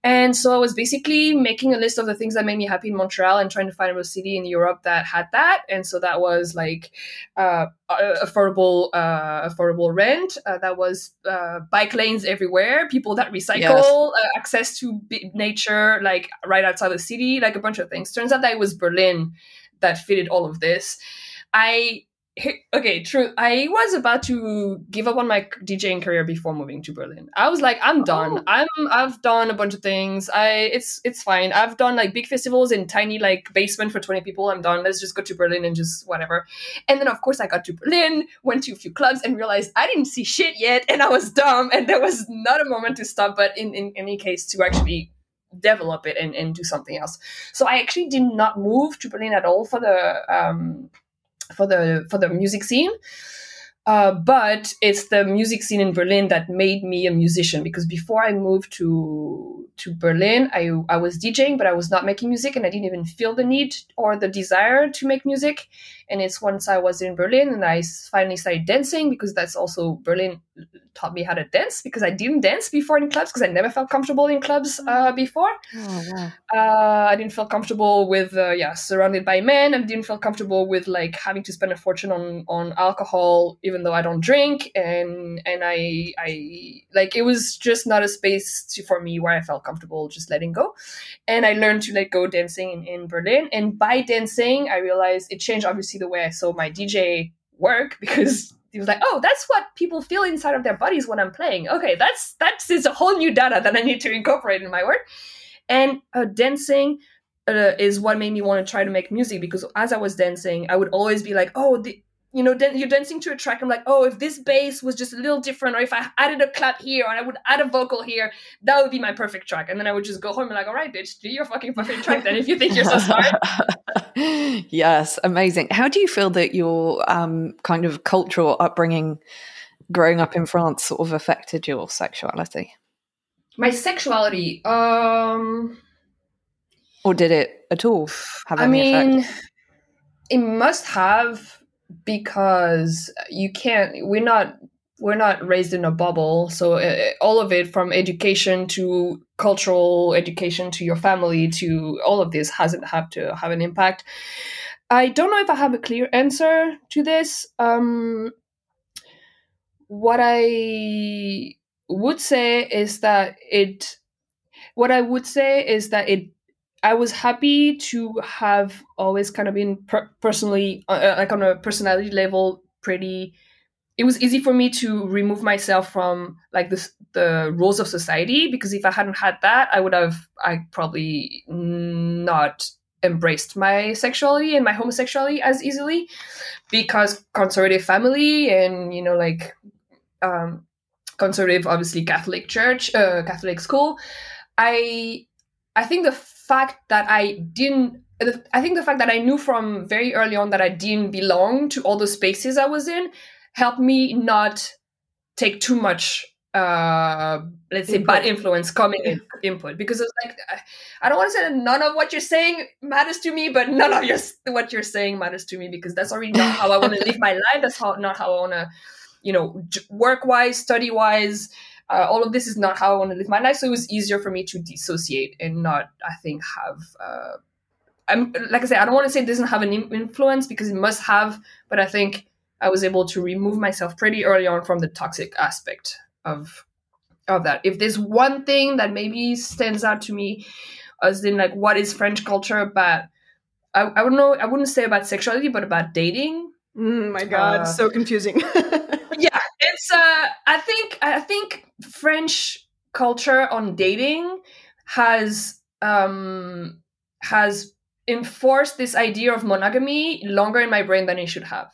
And so I was basically making a list of the things that made me happy in Montreal and trying to find a city in Europe that had that. And so that was like uh, uh, affordable, uh, affordable rent. Uh, that was uh, bike lanes everywhere, people that recycle, Yes. uh, access to b- nature, like right outside the city, like a bunch of things. Turns out that it was Berlin that fitted all of this. I okay, true. I was about to give up on my DJing career before moving to Berlin. I was like, I'm done. Oh. I'm I've done a bunch of things. I it's it's fine. I've done like big festivals in tiny like basement for 20 people. I'm done. Let's just go to Berlin and just whatever. And then of course I got to Berlin, went to a few clubs and realized I didn't see shit yet and I was dumb and there was not a moment to stop, but in, in any case to actually develop it and, and do something else. So I actually did not move to Berlin at all for the um for the for the music scene. Uh, but it's the music scene in Berlin that made me a musician because before I moved to to Berlin, I I was DJing, but I was not making music, and I didn't even feel the need or the desire to make music. And it's once I was in Berlin and I finally started dancing because that's also Berlin taught me how to dance because I didn't dance before in clubs because I never felt comfortable in clubs uh, before. Oh, wow. Uh, I didn't feel comfortable with uh, yeah surrounded by men. I didn't feel comfortable with like having to spend a fortune on on alcohol even though I don't drink and and I I like it was just not a space to, for me where I felt comfortable just letting go. And I learned to let go dancing in, in Berlin. And by dancing, I realized it changed obviously the way I saw my DJ work because he was like, "Oh, that's what people feel inside of their bodies when I'm playing. Okay, that's that's is a whole new data that I need to incorporate in my work." And uh, dancing uh, is what made me want to try to make music because as I was dancing, I would always be like, "Oh, the, you know, dan- you're dancing to a track. I'm like, oh, if this bass was just a little different, or if I added a clap here, or I would add a vocal here, that would be my perfect track. And then I would just go home and like, all right, bitch, do your fucking perfect track then if you think you're so smart. yes, amazing. How do you feel that your um, kind of cultural upbringing, growing up in France, sort of affected your sexuality? My sexuality, um, or did it at all have I any mean, effect? it must have because you can't. We're not. We're not raised in a bubble, so uh, all of it, from education to cultural education to your family to all of this, hasn't have to have an impact. I don't know if I have a clear answer to this. Um, what I would say is that it. What I would say is that it I was happy to have always kind of been per- personally, uh, like on a personality level, pretty. It was easy for me to remove myself from like the the rules of society because if I hadn't had that, I would have I probably not embraced my sexuality and my homosexuality as easily because conservative family and you know like um, conservative obviously Catholic church, uh, Catholic school. I I think the fact that I didn't I think the fact that I knew from very early on that I didn't belong to all the spaces I was in helped me not take too much uh let's say Input. bad influence coming in input. Because it's like I- don't want to say that none of what you're saying matters to me but none of your what you're saying matters to me because that's already not how I want to live my life. That's how not how I want to you know work wise study wise uh, all of this is not how I want to live my life. So it was easier for me to dissociate and not, I think, have. Uh, I'm like I said, I don't want to say it doesn't have an influence because it must have, but I think I was able to remove myself pretty early on from the toxic aspect of of that. If there's one thing that maybe stands out to me, as in like what is French culture but I, I don't know. I wouldn't say about sexuality, but about dating Mm, my God, Uh, so confusing. yeah it's uh i think i think french culture on dating has um has enforced this idea of monogamy longer in my brain than it should have.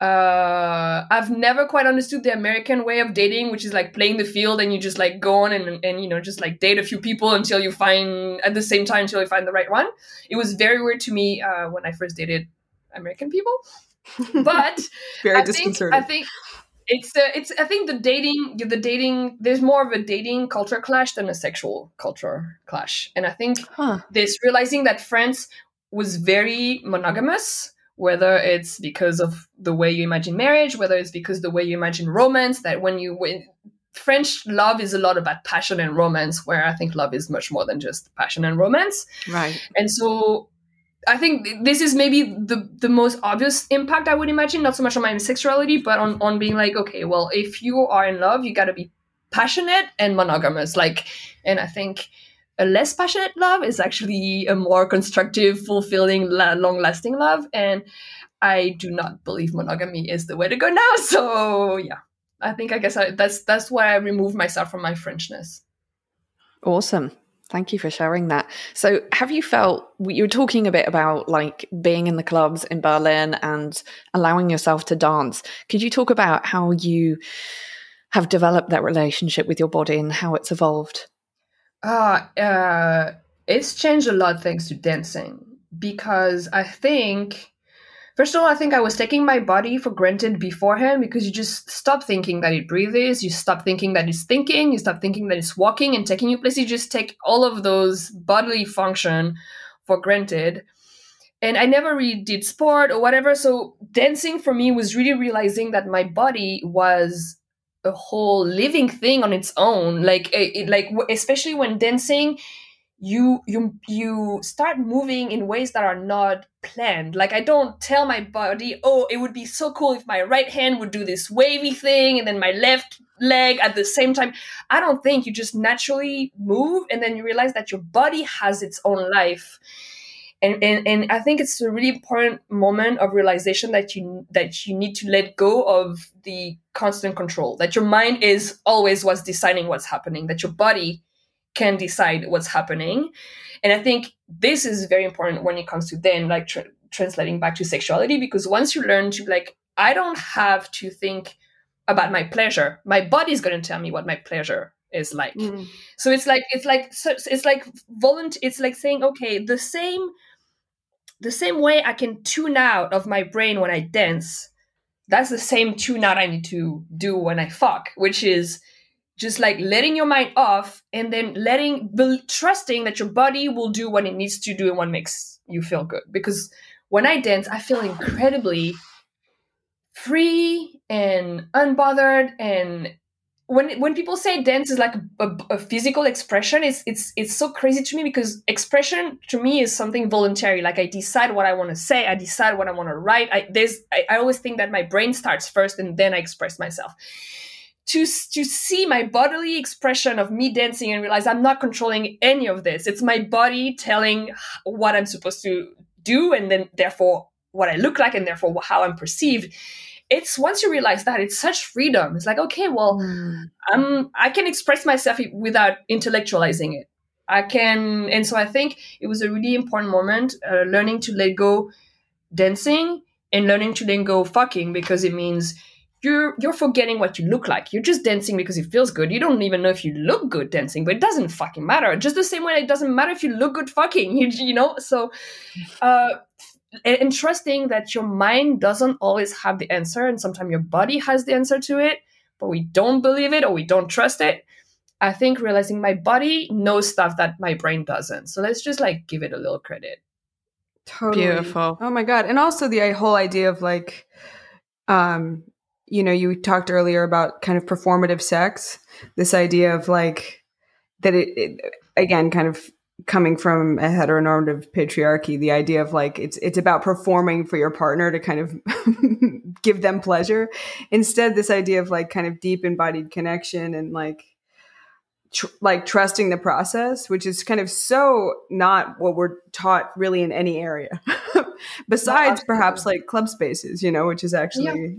Uh i've never quite understood the american way of dating which is like playing the field and you just like go on and and you know just like date a few people until you find at the same time until you find the right one. It was very weird to me uh when i first dated american people. But Very I think, disconcerting. I think it's uh, it's I think the dating the dating there's more of a dating culture clash than a sexual culture clash, and I think Huh. this realizing that France was very monogamous, whether it's because of the way you imagine marriage, whether it's because the way you imagine romance, that when you when French love is a lot about passion and romance, where I think love is much more than just passion and romance. Right. And so I think this is maybe the the most obvious impact I would imagine, not so much on my sexuality, but on on being like, okay, well, if you are in love, you got to be passionate and monogamous. Like, and I think a less passionate love is actually a more constructive, fulfilling, la- long-lasting love. And I do not believe monogamy is the way to go now. So yeah, I think I guess I, that's that's why I removed myself from my Frenchness. Awesome. Thank you for sharing that. So, have you felt you were talking a bit about like being in the clubs in Berlin and allowing yourself to dance? Could you talk about how you have developed that relationship with your body and how it's evolved? Uh, uh, it's changed a lot thanks to dancing because I think, First of all, I think I was taking my body for granted beforehand because you just stop thinking that it breathes, you stop thinking that it's thinking, you stop thinking that it's walking and taking you places. You just take all of those bodily function for granted. And I never really did sport or whatever. So dancing for me was really realizing that my body was a whole living thing on its own. Like, it, like especially when dancing, you you you start moving in ways that are not planned. Like i don't tell my body oh it would be so cool if my right hand would do this wavy thing and then my left leg at the same time. I don't think. You just naturally move and then you realize that your body has its own life. And, and and i think it's a really important moment of realization that you that you need to let go of the constant control that your mind is always what's deciding what's happening that your body can decide what's happening and i think this is very important when it comes to then like tr- translating back to sexuality because once you learn to like i don't have to think about my pleasure my body's going to tell me what my pleasure is like mm. so it's like it's like so it's like volunt it's like saying okay the same the same way i can tune out of my brain when i dance that's the same tune out i need to do when i fuck which is just like letting your mind off and then letting be, trusting that your body will do what it needs to do and what makes you feel good. Because when i dance i feel incredibly free and unbothered and when when people say dance is like a, a, physical expression it's it's it's so crazy to me because expression to me is something voluntary. Like i decide what i want to say i decide what i want to write. I there's I, I always think that my brain starts first and then i express myself to to see my bodily expression of me dancing and realize I'm not controlling any of this. It's my body telling what I'm supposed to do, and then therefore what I look like, and therefore how I'm perceived. It's once you realize that it's such freedom. It's like okay, well, mm. I'm I can express myself without intellectualizing it. I can, and so I think it was a really important moment, uh, learning to let go dancing and learning to let go fucking because it means you're you're forgetting what you look like. You're just dancing because it feels good. You don't even know if you look good dancing, but it doesn't fucking matter. Just the same way it doesn't matter if you look good fucking. You, you know. So, uh, and trusting that your mind doesn't always have the answer, and sometimes your body has the answer to it, but we don't believe it or we don't trust it. I think realizing my body knows stuff that my brain doesn't. So let's just like give it a little credit. Totally. Beautiful. Oh my god. And also the whole idea of like um you know, you talked earlier about kind of performative sex, this idea of like that it, it again kind of coming from a heteronormative patriarchy, the idea of like it's it's about performing for your partner to kind of give them pleasure. Instead, this idea of like kind of deep embodied connection and like tr- like trusting the process, which is kind of so not what we're taught really in any area. Besides perhaps like club spaces, you know, which is actually yeah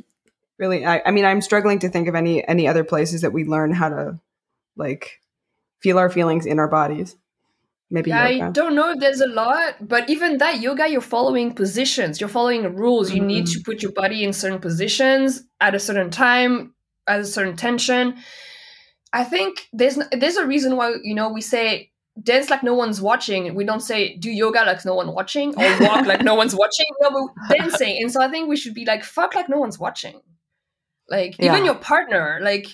really I, I mean i'm struggling to think of any any other places that we learn how to like feel our feelings in our bodies maybe yeah, i don't know if there's a lot but even that yoga you're following positions you're following rules mm-hmm. you need to mm-hmm. put your body in certain positions at a certain time at a certain tension i think there's there's a reason why you know we say dance like no one's watching. We don't say do yoga like no one watching or walk like no one's watching. No, but dancing. And so I think we should be like fuck like no one's watching. Like yeah. even your partner, like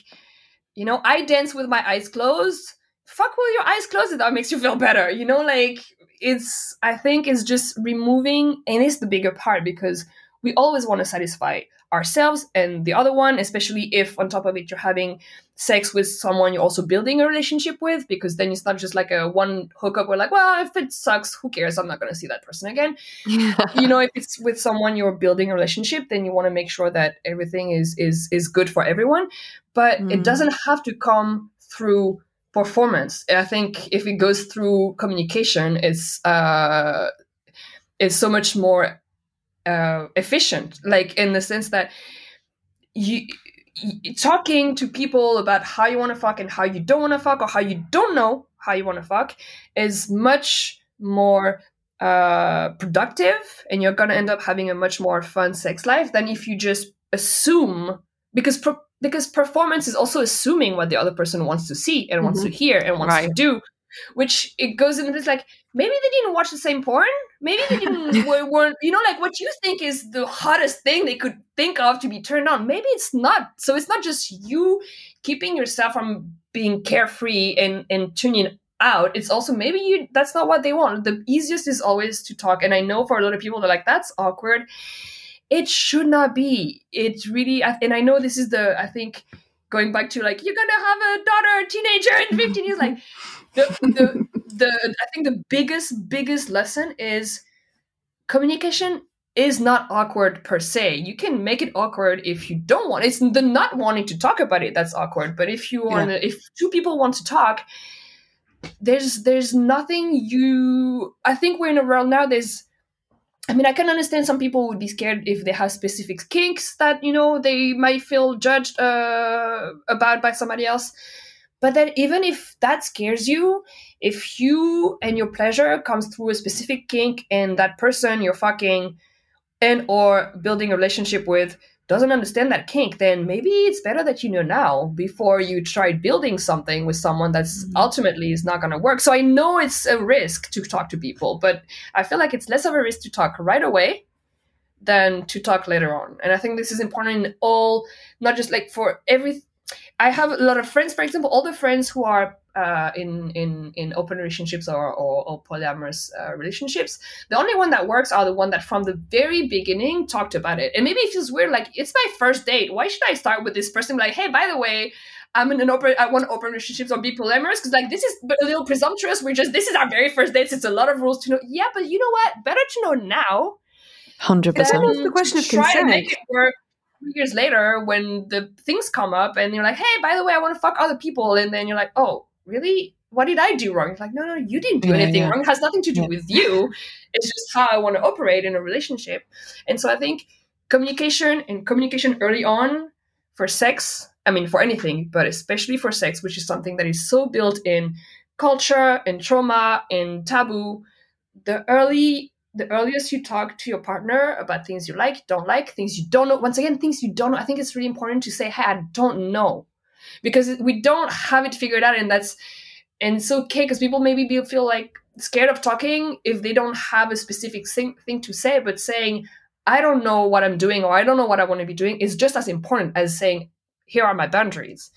you know, I dance with my eyes closed. Fuck with your eyes closed if that makes you feel better. You know, like it's I think it's just removing and it's the bigger part because we always want to satisfy ourselves and the other one, especially if on top of it you're having sex with someone you're also building a relationship with, because then it's not just like a one hookup where like, well, if it sucks, who cares? I'm not going to see that person again. you know, if it's with someone you're building a relationship, then you want to make sure that everything is is is good for everyone. But mm. it doesn't have to come through performance. I think if it goes through communication, it's uh, it's so much more uh, efficient like in the sense that you, you talking to people about how you want to fuck and how you don't want to fuck or how you don't know how you want to fuck is much more uh, productive and you're gonna end up having a much more fun sex life than if you just assume because pro- because performance is also assuming what the other person wants to see and mm-hmm. wants to hear and wants right. to do which it goes in this like maybe they didn't watch the same porn? Maybe they didn't weren't you know like what you think is the hottest thing they could think of to be turned on. Maybe it's not. So it's not just you keeping yourself from being carefree and and tuning out. It's also maybe you that's not what they want. The easiest is always to talk. And i know for a lot of people they're like that's awkward. It should not be. It's really and i know this is the i think going back to like you're gonna have a daughter a teenager in 15 years like the, the the i think the biggest biggest lesson is communication is not awkward per se you can make it awkward if you don't want it's the not wanting to talk about it that's awkward but if you want yeah. if two people want to talk there's there's nothing you i think we're in a world now there's I mean, I can understand some people would be scared if they have specific kinks that you know they might feel judged uh, about by somebody else. But then, even if that scares you, if you and your pleasure comes through a specific kink, and that person you're fucking and or building a relationship with doesn't understand that kink, then maybe it's better that you know now before you try building something with someone that's mm-hmm. ultimately is not going to work. So I know it's a risk to talk to people, but I feel like it's less of a risk to talk right away than to talk later on. And I think this is important in all, not just like for every. I have a lot of friends, for example, all the friends who are uh, in in in open relationships or or, or polyamorous uh, relationships. The only one that works are the one that from the very beginning talked about it. And maybe it feels weird, like it's my first date. Why should I start with this person? Like, hey, by the way, I'm in an open. I want open relationships or be polyamorous because like this is a little presumptuous. We're just this is our very first date. It's a lot of rules to know. Yeah, but you know what? Better to know now. Hundred percent. The question of consent. Try to make it work years later when the things come up and you're like, hey, by the way, I want to fuck other people, and then you're like, oh, really? What did I do wrong? It's like, no, no, you didn't do yeah, anything yeah. wrong. It has nothing to do yeah. with you. It's just how I want to operate in a relationship. And so I think communication and communication early on for sex, I mean, for anything, but especially for sex, which is something that is so built in culture and trauma and taboo, the early the earliest you talk to your partner about things you like, don't like, things you don't know. Once again, things you don't know. I think it's really important to say, "Hey, I don't know," because we don't have it figured out and that's and it's okay because people maybe be, feel like scared of talking if they don't have a specific thing, thing to say but saying i don't know what i'm doing or i don't know what i want to be doing is just as important as saying here are my boundaries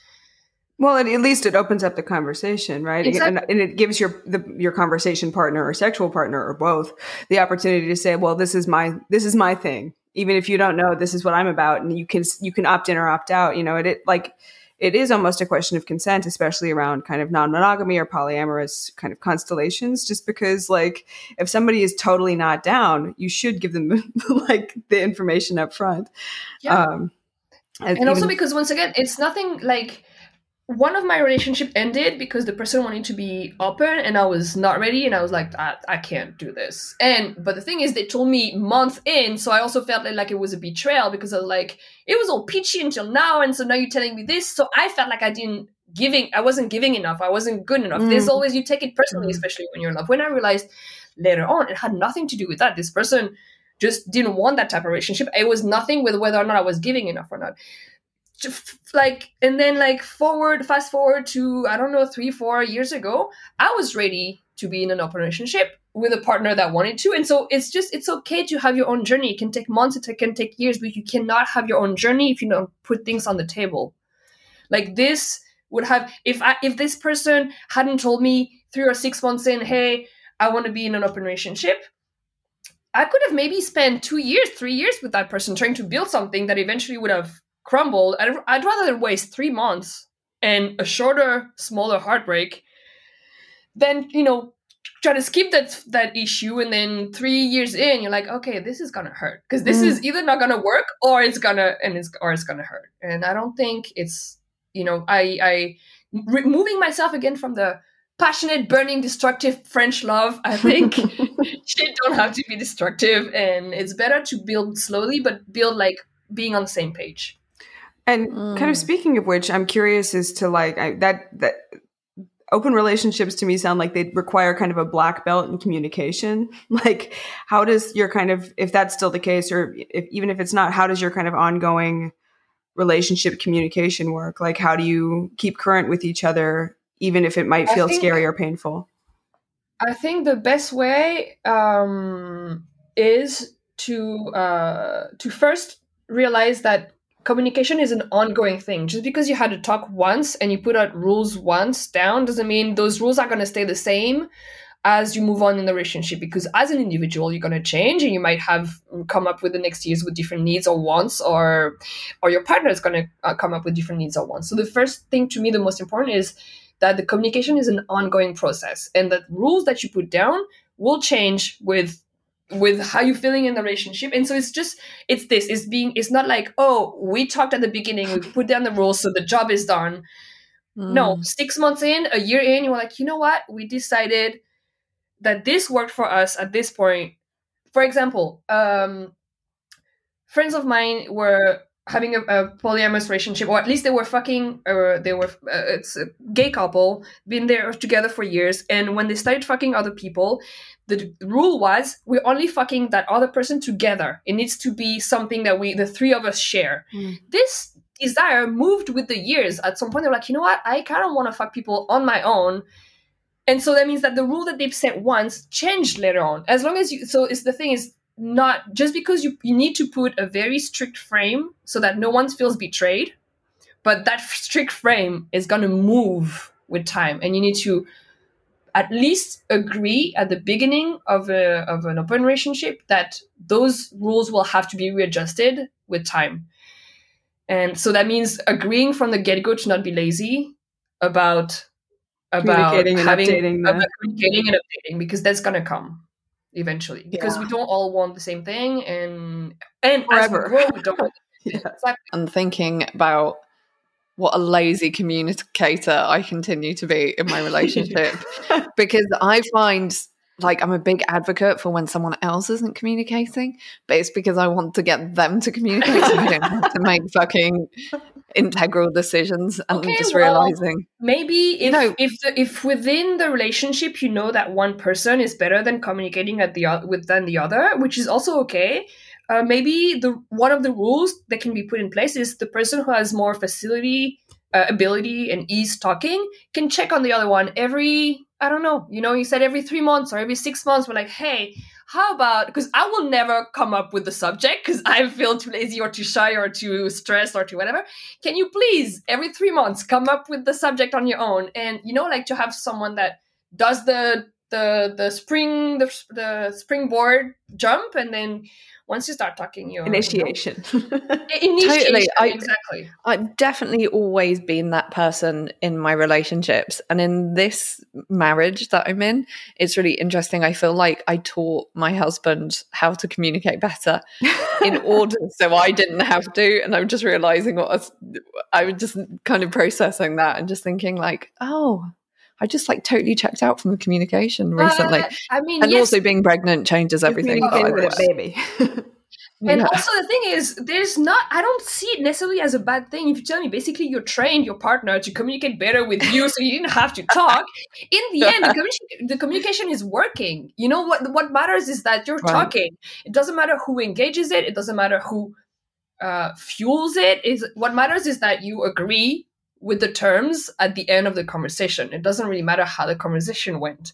well, at least it opens up the conversation, right? Exactly. And, and, it gives your the, your conversation partner or sexual partner or both the opportunity to say, "Well, this is my this is my thing." Even if you don't know, this is what I'm about, and you can you can opt in or opt out. You know, it, it like it is almost a question of consent, especially around kind of non monogamy or polyamorous kind of constellations, just because, like, if somebody is totally not down, you should give them like the information up front. Yeah. Um, and, and also because, once again, it's nothing like one of my relationship ended because the person wanted to be open and I was not ready and I was like I, I can't do this. And but the thing is they told me month in so I also felt like, like it was a betrayal because I was like it was all peachy until now and so now you're telling me this. So I felt like I didn't giving I wasn't giving enough. I wasn't good enough. Mm. there's always you take it personally mm. especially when you're in love. When I realized later on it had nothing to do with that. This person just didn't want that type of relationship. It was nothing with whether or not I was giving enough or not like and then like forward fast forward to i don't know three four years ago i was ready to be in an open relationship with a partner that wanted to. And so it's just it's okay to have your own journey. It can take months it can take years but you cannot have your own journey if you don't put things on the table. Like this would have if i if this person hadn't told me three or six months in hey i want to be in an open relationship i could have maybe spent two years three years with that person trying to build something that eventually would have crumbled, I'd, I'd rather waste three months and a shorter, smaller heartbreak than, you know, try to skip that that issue and then three years in you're like okay this is gonna hurt. Because this mm. is either not gonna work or it's gonna and it's or it's gonna hurt. And i don't think it's you know i i removing myself again from the passionate burning destructive french love i think shit don't have to be destructive and it's better to build slowly but build like being on the same page and mm. kind of mm. speaking of which, I'm curious as to like I, that that open relationships to me sound like they require kind of a black belt in communication. Like, how does your kind of if that's still the case, or if, even if it's not, how does your kind of ongoing relationship communication work? Like, how do you keep current with each other even if it might feel think- scary or painful? I think the best way um, is to uh, to first realize that communication is an ongoing thing. Just because you had a talk once and you put out rules once down doesn't mean those rules are going to stay the same as you move on in the relationship. Because as an individual, you're going to change, and you might have come up with the next years with different needs or wants, or or your partner is going to uh, come up with different needs or wants. So the first thing to me, the most important is that the communication is an ongoing process and that rules that you put down will change with with how you're feeling in the relationship. And so it's just it's this it's being it's not like oh we talked at the beginning we put down the rules so the job is done. No Mm. six months in a year in you were like you know what? We decided that this worked for us at this point. For example um friends of mine were having a, a polyamorous relationship or at least they were fucking or they were uh, it's a gay couple been there together for years and when they started fucking other people the rule was we're only fucking that other person together. It needs to be something that we the three of us share. Mm. this desire moved with the years. At some point they're like you know what? I kind of want to fuck people on my own. And so that means that the rule that they've set once changed later on. As long as you so it's the thing is not just because you, you need to put a very strict frame so that no one feels betrayed but that strict frame is going to move with time and you need to at least agree at the beginning of a of an open relationship that those rules will have to be readjusted with time. And so that means agreeing from the get-go to not be lazy about about Communicating and updating about communicating and updating because that's gonna come eventually because we don't all want the same thing and and Forever. grow we don't Yeah. exactly and thinking about what a lazy communicator I continue to be in my relationship because I find like I'm a big advocate for when someone else isn't communicating, but it's because I want to get them to communicate so I don't have to make fucking integral decisions and Okay, just well, realizing maybe if No. if the, if within the relationship you know that one person is better than communicating at the with than the other which is also okay uh, maybe the one of the rules that can be put in place is the person who has more facility uh, ability and ease talking can check on the other one every i don't know you know you said every three months or every six months we're like hey how about because i will never come up with the subject because i feel too lazy or too shy or too stressed or too whatever. Can you please every three months come up with the subject on your own? And you know like to have someone that does the the the spring the, the springboard jump and then once you start talking you Initiation. you know, initiation Totally, I- exactly I've definitely always been that person in my relationships. And in this marriage that I'm in, it's really interesting. I feel like I taught my husband how to communicate better in order so I didn't have to. And I'm just realizing what I was, I was just kind of processing that and just thinking, like, oh, I just like totally checked out from the communication recently. Uh, i mean and yes, also being pregnant changes everything. The with a baby. And Yeah. also the thing is, there's not. I don't see it necessarily as a bad thing. If you tell me, basically, you trained your partner to communicate better with you, so you didn't have to talk. In the end, the, communication, the communication is working. You know what? What matters is that you're Right. talking. It doesn't matter who engages it. It doesn't matter who uh, fuels it. Is what matters is that you agree with the terms at the end of the conversation. It doesn't really matter how the conversation went.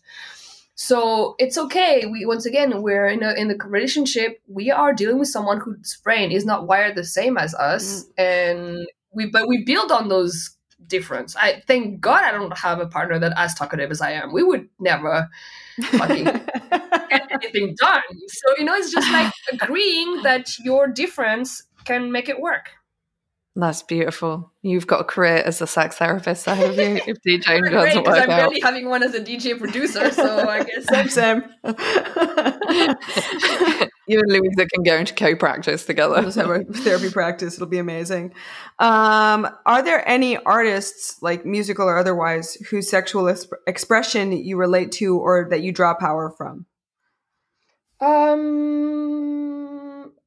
So it's okay. We once again we're in a in the relationship. We are dealing with someone whose brain is not wired the same as us, mm. and we but we build on those difference. I thank God I don't have a partner that as talkative as I am. We would never fucking get anything done. So you know, it's just like agreeing that your difference can make it work. That's beautiful. You've got a career as a sex therapist ahead of you if DJing Great, doesn't 'cause work I'm out. barely having one as a DJ producer, so I guess Same, same. you and Louisa can go into co-practice We'll together. just have a therapy practice. It'll be amazing. Um, are there any artists, like musical or otherwise, whose sexual exp- expression you relate to or that you draw power from? Um,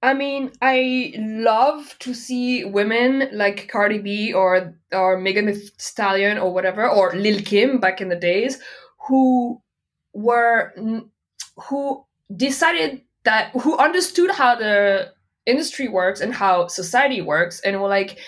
I mean, I love to see women like Cardi B or or Megan Thee Stallion or whatever, or Lil Kim back in the days, who were who decided that who understood how the industry works and how society works, and were like,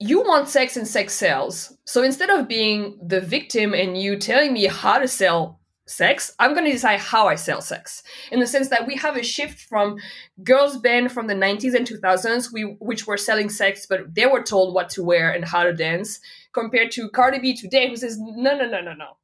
you want sex and sex sells. So instead of being the victim and you telling me how to sell sex, I'm going to decide how I sell sex. In the sense that we have a shift from girls band from the 90s and 2000s, we, which were selling sex, but they were told what to wear and how to dance, compared to Cardi B today, who says, no, no, no, no, no.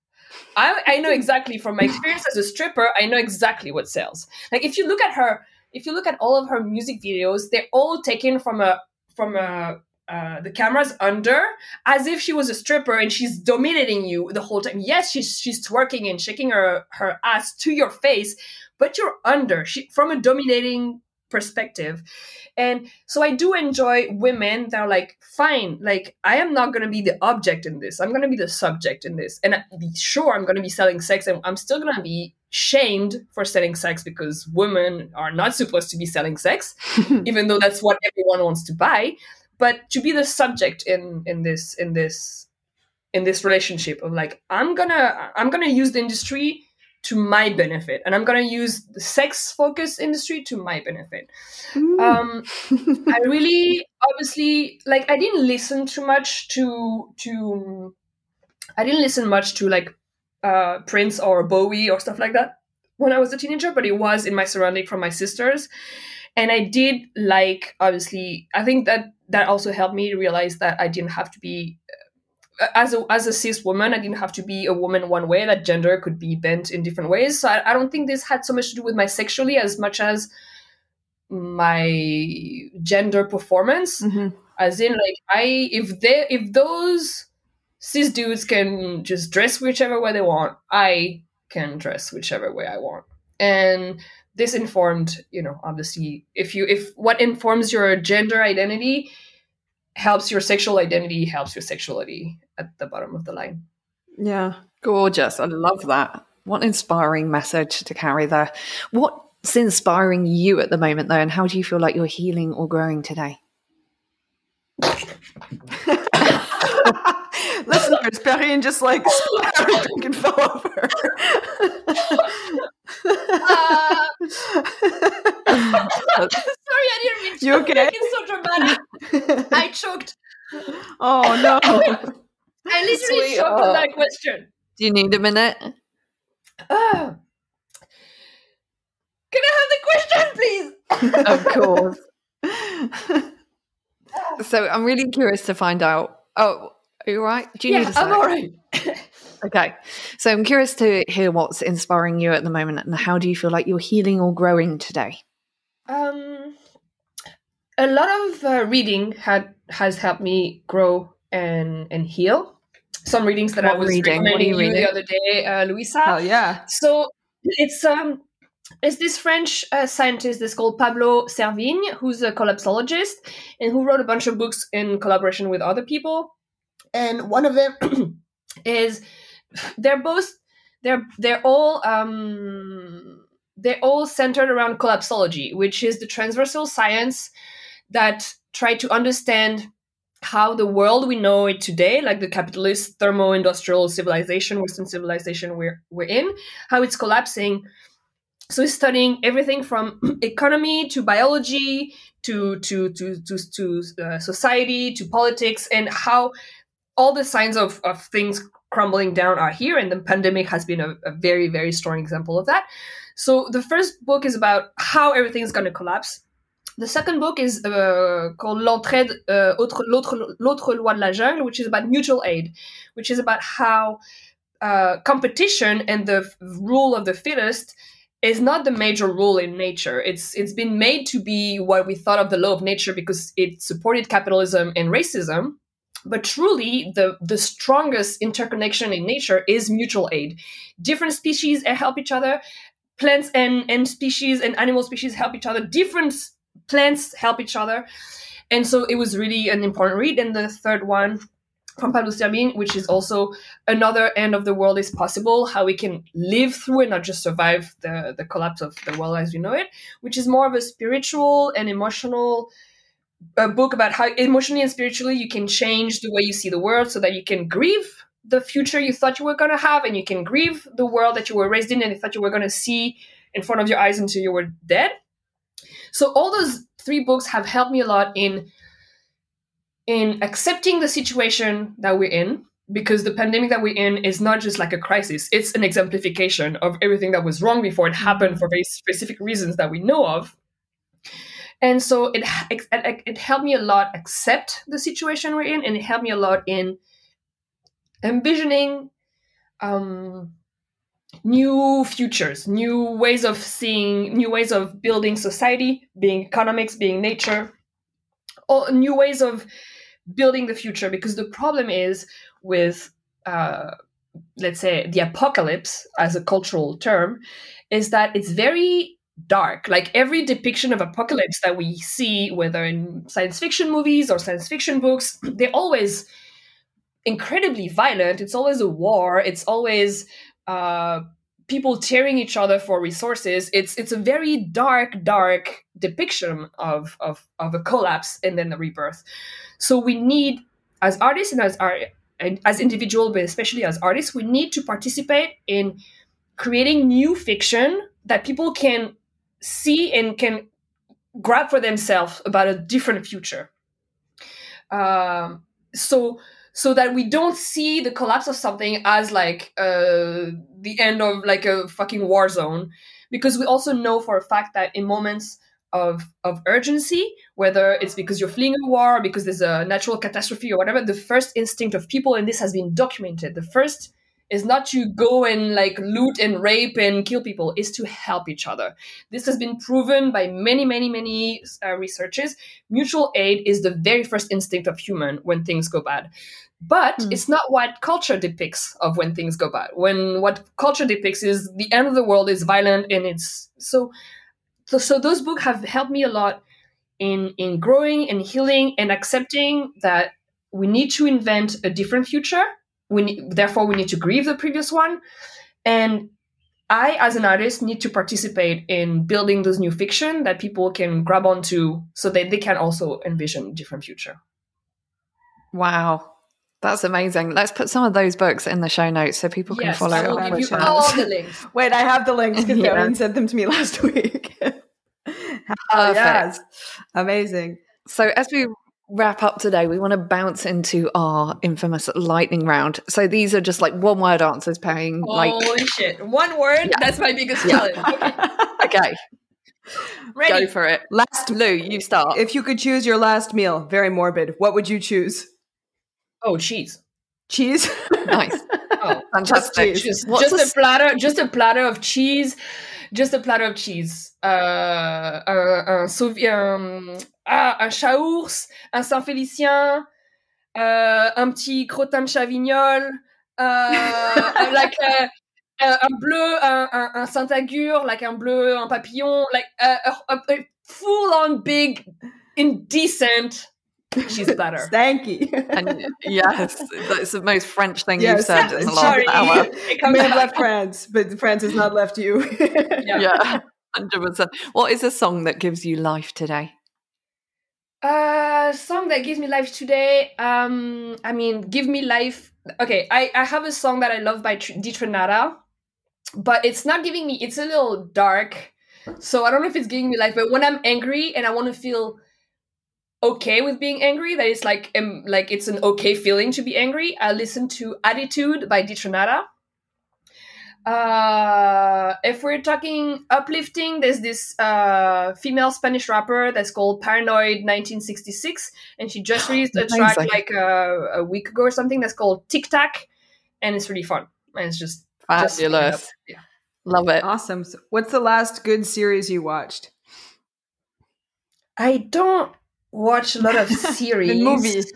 I, I know exactly from my experience as a stripper, I know exactly what sells. Like if you look at her, if you look at all of her music videos, they're all taken from a from a uh, the camera's under as if she was a stripper and she's dominating you the whole time. Yes, she's she's twerking and shaking her her ass to your face, but you're under she, from a dominating perspective. And so I do enjoy women that are like, fine, like I am not going to be the object in this. I'm going to be the subject in this. And be sure, I'm going to be selling sex and I'm still going to be shamed for selling sex because women are not supposed to be selling sex, even though that's what everyone wants to buy but to be the subject in in this in this in this relationship of like i'm gonna i'm gonna use the industry to my benefit and i'm gonna use the sex focused industry to my benefit mm. um i really obviously like i didn't listen too much to to i didn't listen much to like uh prince or bowie or stuff like that when i was a teenager but it was in my surrounding from my sisters and i did like obviously i think that that also helped me realize that i didn't have to be uh, as a as a cis woman i didn't have to be a woman one way that gender could be bent in different ways. So i, I don't think this had so much to do with my sexually as much as my gender performance. Mm-hmm. as in like i if they if those cis dudes can just dress whichever way they want i can dress whichever way i want. And this informed you know obviously if you if what informs your gender identity helps your sexual identity helps your sexuality at the bottom of the line. Yeah gorgeous. I love that. What an inspiring message to carry there. What's inspiring you at the moment though and how do you feel like you're healing or growing today Listeners, Perrine just like splattered drink and fell over. uh, sorry, I didn't mean to you okay? make it so dramatic. I choked. Oh no! I literally Sweet. choked on that question. Do you need a minute? Uh, can I have the question, please? of course. so I'm really curious to find out. Oh, are you all right? Do you yeah, need a I'm all right. okay. So I'm curious to hear what's inspiring you at the moment and how do you feel like you're healing or growing today? Um, a lot of uh, reading had has helped me grow and and heal. Some readings that what I was reading? you, reading? the other day, uh, Louisa. Oh yeah. So it's um it's this French uh, scientist that's called Pablo Servigne, who's a collapsologist and who wrote a bunch of books in collaboration with other people. And one of them is they're both they're they're all um, they're all centered around collapsology, which is the transversal science that try to understand how the world we know it today, like the capitalist thermo-industrial civilization, Western civilization we're we're in, how it's collapsing. So he's studying everything from economy to biology to to to to, to uh, society to politics and how all the signs of, of things crumbling down are here, and the pandemic has been a, a very, very strong example of that. So the first book is about how everything's going to collapse. The second book is uh, called L'entraide, uh, l'autre, l'autre loi de la jungle, which is about mutual aid, which is about how uh, competition and the rule of the fittest is not the major rule in nature. It's it's been made to be what we thought of the law of nature because it supported capitalism and racism, but truly, the, the strongest interconnection in nature is mutual aid. Different species eh, help each other. Plants and, and species and animal species help each other. Different plants help each other. And so it was really an important read. And the third one from Pablo Servigne, which is also another end of the world is possible, how we can live through and not just survive the, the collapse of the world as we know it, which is more of a spiritual and emotional a book about how emotionally and spiritually you can change the way you see the world so that you can grieve the future you thought you were going to have and you can grieve the world that you were raised in and you thought you were going to see in front of your eyes until you were dead. So all those three books have helped me a lot in in accepting the situation that we're in because the pandemic that we're in is not just like a crisis. It's an exemplification of everything that was wrong before. It happened for very specific reasons that we know of and so it, it it helped me a lot accept the situation we're in and it helped me a lot in envisioning um, new futures new ways of seeing new ways of building society being economics being nature or new ways of building the future. Because the problem is with uh, let's say the apocalypse as a cultural term is that it's very dark. Like every depiction of apocalypse that we see whether in science fiction movies or science fiction books they're always incredibly violent. It's always a war. It's always uh, people tearing each other for resources. It's it's a very dark dark depiction of of of a collapse and then the rebirth. So we need as artists and as art and as individuals but especially as artists we need to participate in creating new fiction that people can see and can grab for themselves about a different future. Um, so so that we don't see the collapse of something as like uh, the end of like a fucking war zone. Because we also know for a fact that in moments of of urgency whether it's because you're fleeing a war or because there's a natural catastrophe or whatever the first instinct of people and this has been documented the first is not to go and like loot and rape and kill people is to help each other. This has been proven by many many many uh, researchers mutual aid is the very first instinct of human when things go bad. But mm. it's not what culture depicts of when things go bad. When what culture depicts is the end of the world is violent and it's so so, so those books have helped me a lot in in growing and healing and accepting that we need to invent a different future we need, therefore we need to grieve the previous one and i as an artist need to participate in building those new fiction that people can grab onto so that they can also envision a different future wow that's amazing. Let's put some of those books in the show notes so people can yes, follow. I will give you all the links. Wait, I have the links because yeah. sent them to me last week. oh, yes, amazing. So as we wrap up today, we want to bounce into our infamous lightning round. So these are just like one word answers paying Holy like shit. One word? Yeah. That's my biggest yeah. challenge. Okay. okay. Ready. Go for it. Last Lou, you start. If you could choose your last meal, very morbid, what would you choose? Oh, cheese. Cheese. nice. Oh, fantastic. Just, just, just a platter. Just a platter of cheese. Just a platter of cheese. Uh, un, un, un, ah, un chaours, un Saint-Félicien, uh, un petit crottin de chavignol, uh, like uh, uh, un bleu, un, un, un Saint-Agur, like un bleu, un papillon, like a full-on big, indecent She's better. Stanky. and yes, that's the most French thing yes, you've said in the last hour. You may have left France, but France has not left you. yeah, hundred percent. What is a song that gives you life today? A uh, song that gives me life today. Um, I mean, give me life. Okay, I I have a song that I love by Tr- Di Trinata, but it's not giving me. It's a little dark, so I don't know if it's giving me life. But when I'm angry and I want to feel okay with being angry that it's like um, like it's an okay feeling to be angry i listen to attitude by Di Trinata uh, if we're talking uplifting there's this uh, female spanish rapper that's called paranoid 1966 and she just released a track like uh, a week ago or something that's called tic tac and it's really fun and it's just fabulous. just, yeah. love it. Awesome. So what's the last good series you watched? I don't watch a lot of series. movies.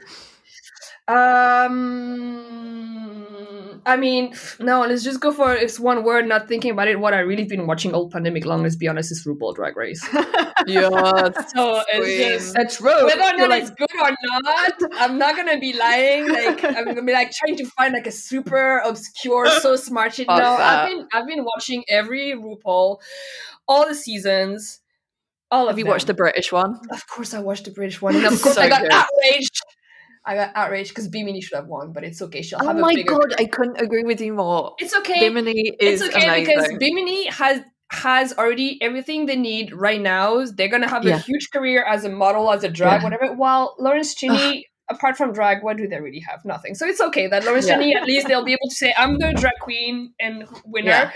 Um, I mean, no. Let's just go for it's one word. Not thinking about it. What I really been watching all pandemic long. Let's be honest, is RuPaul Drag Race. yeah, so it's just that's true. Whether or not like... it's good or not, I'm not gonna be lying. Like I'm gonna be like trying to find like a super obscure, so smart shit. No, I've been I've been watching every RuPaul, all the seasons all Have you them. watched the British one? Of course, I watched the British one, and of course, so I got good. outraged. I got outraged because Bimini should have won, but it's okay. She'll oh have. Oh my god, I couldn't agree with you more. It's okay. Bimini is It's okay amazing. because Bimini has has already everything they need right now. They're gonna have yeah. a huge career as a model, as a drag, yeah. whatever. While Lawrence Chaney apart from drag, what do they really have? Nothing. So it's okay that Lawrence Yeah. Chaney, at least they'll be able to say, I'm the drag queen and winner.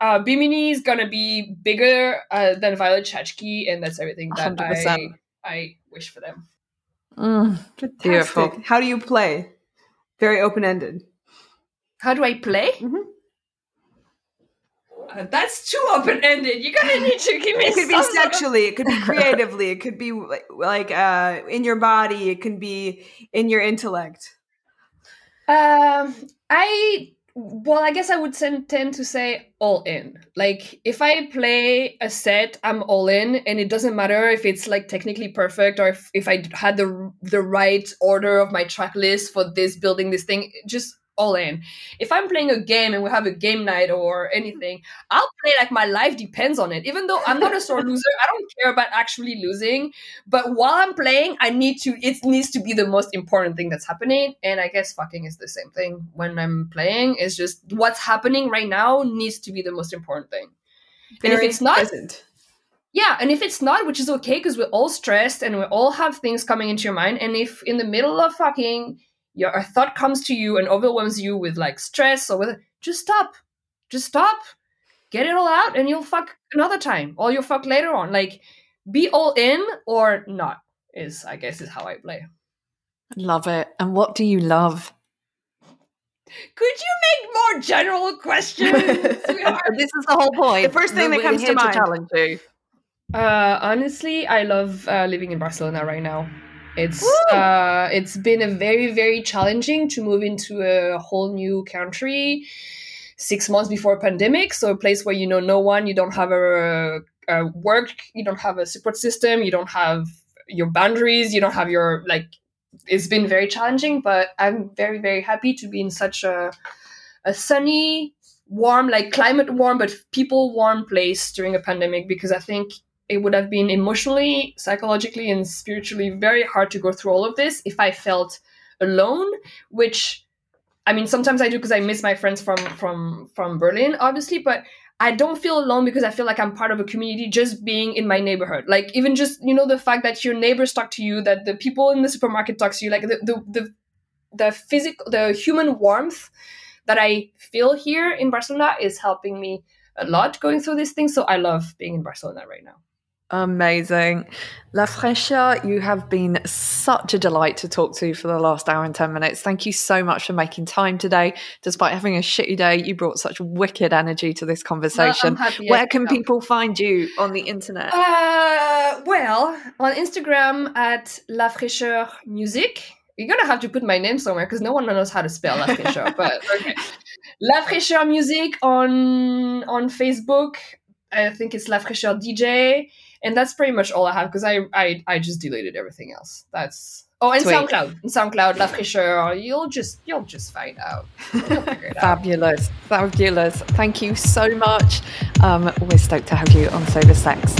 Yeah. Uh, Bimini is gonna be bigger uh, than Violet Chachki, and that's everything that 100%. I, I wish for them. Mm, beautiful. How do you play? Very open ended. How do I play? Mhm. Uh, that's too open ended. You're gonna need to give me. It could be some sort of- sexually. It could be creatively. It could be like, like uh, in your body. It can be in your intellect. Um, I well, I guess I would tend, to say all in. Like if I play a set, I'm all in, and it doesn't matter if it's like technically perfect or if, if I had the the right order of my track list for this building this thing. Just all in. If I'm playing a game and we have a game night or anything, I'll play like my life depends on it. Even though I'm not a sore loser, I don't care about actually losing. But while I'm playing, I need to. It needs to be the most important thing that's happening. And I guess fucking is the same thing when I'm playing. It's just what's happening right now needs to be the most important thing. And if it's not- present. Yeah, and if it's not, which is okay because we're all stressed and we all have things coming into your mind. And if in the middle of fucking your a thought comes to you and overwhelms you with like stress or with just stop. Just stop. Get it all out and you'll fuck another time. Or you'll fuck later on. Like be all in or not is I guess is how I play. Love it. And what do you love? Could you make more general questions? This is the whole point. The first thing that We're comes to here mind. challenge you. Uh, honestly, I love uh, living in Barcelona right now. It's uh, it's been a very very challenging to move into a whole new country six months before pandemic. So a place where you know no one, you don't have a, a work, you don't have a support system, you don't have your boundaries, you don't have your like. It's been very challenging, but I'm very very happy to be in such a a sunny, warm, like climate warm, but people warm place during a pandemic because I think it would have been emotionally, psychologically, and spiritually very hard to go through all of this if I felt alone, which I mean sometimes I do because I miss my friends from from from Berlin, obviously, but I don't feel alone because I feel like I'm part of a community just being in my neighborhood. Like even just, you know, the fact that your neighbors talk to you, that the people in the supermarket talk to you, like the the the, the physical the human warmth that I feel here in Barcelona is helping me a lot going through this thing. So I love being in Barcelona right now. Amazing. La Fraîcheur, you have been such a delight to talk to for the last hour and 10 minutes. Thank you so much for making time today. Despite having a shitty day, you brought such wicked energy to this conversation. Well, I'm happy I Where can people find you on the internet? Uh, well, on Instagram at La Fraîcheur Music. You're gonna have to put my name somewhere because no one knows how to spell La Fraîcheur. but okay, La Fraîcheur Music on on Facebook. I think it's La Fraîcheur DJ, and that's pretty much all I have because I, I I just deleted everything else. That's oh, and Sweet. SoundCloud, and SoundCloud La Fraîcheur. You'll just you'll just find out. It out. Fabulous. Fabulous. Thank you so much. Um, we're stoked to have you on Sober Sex.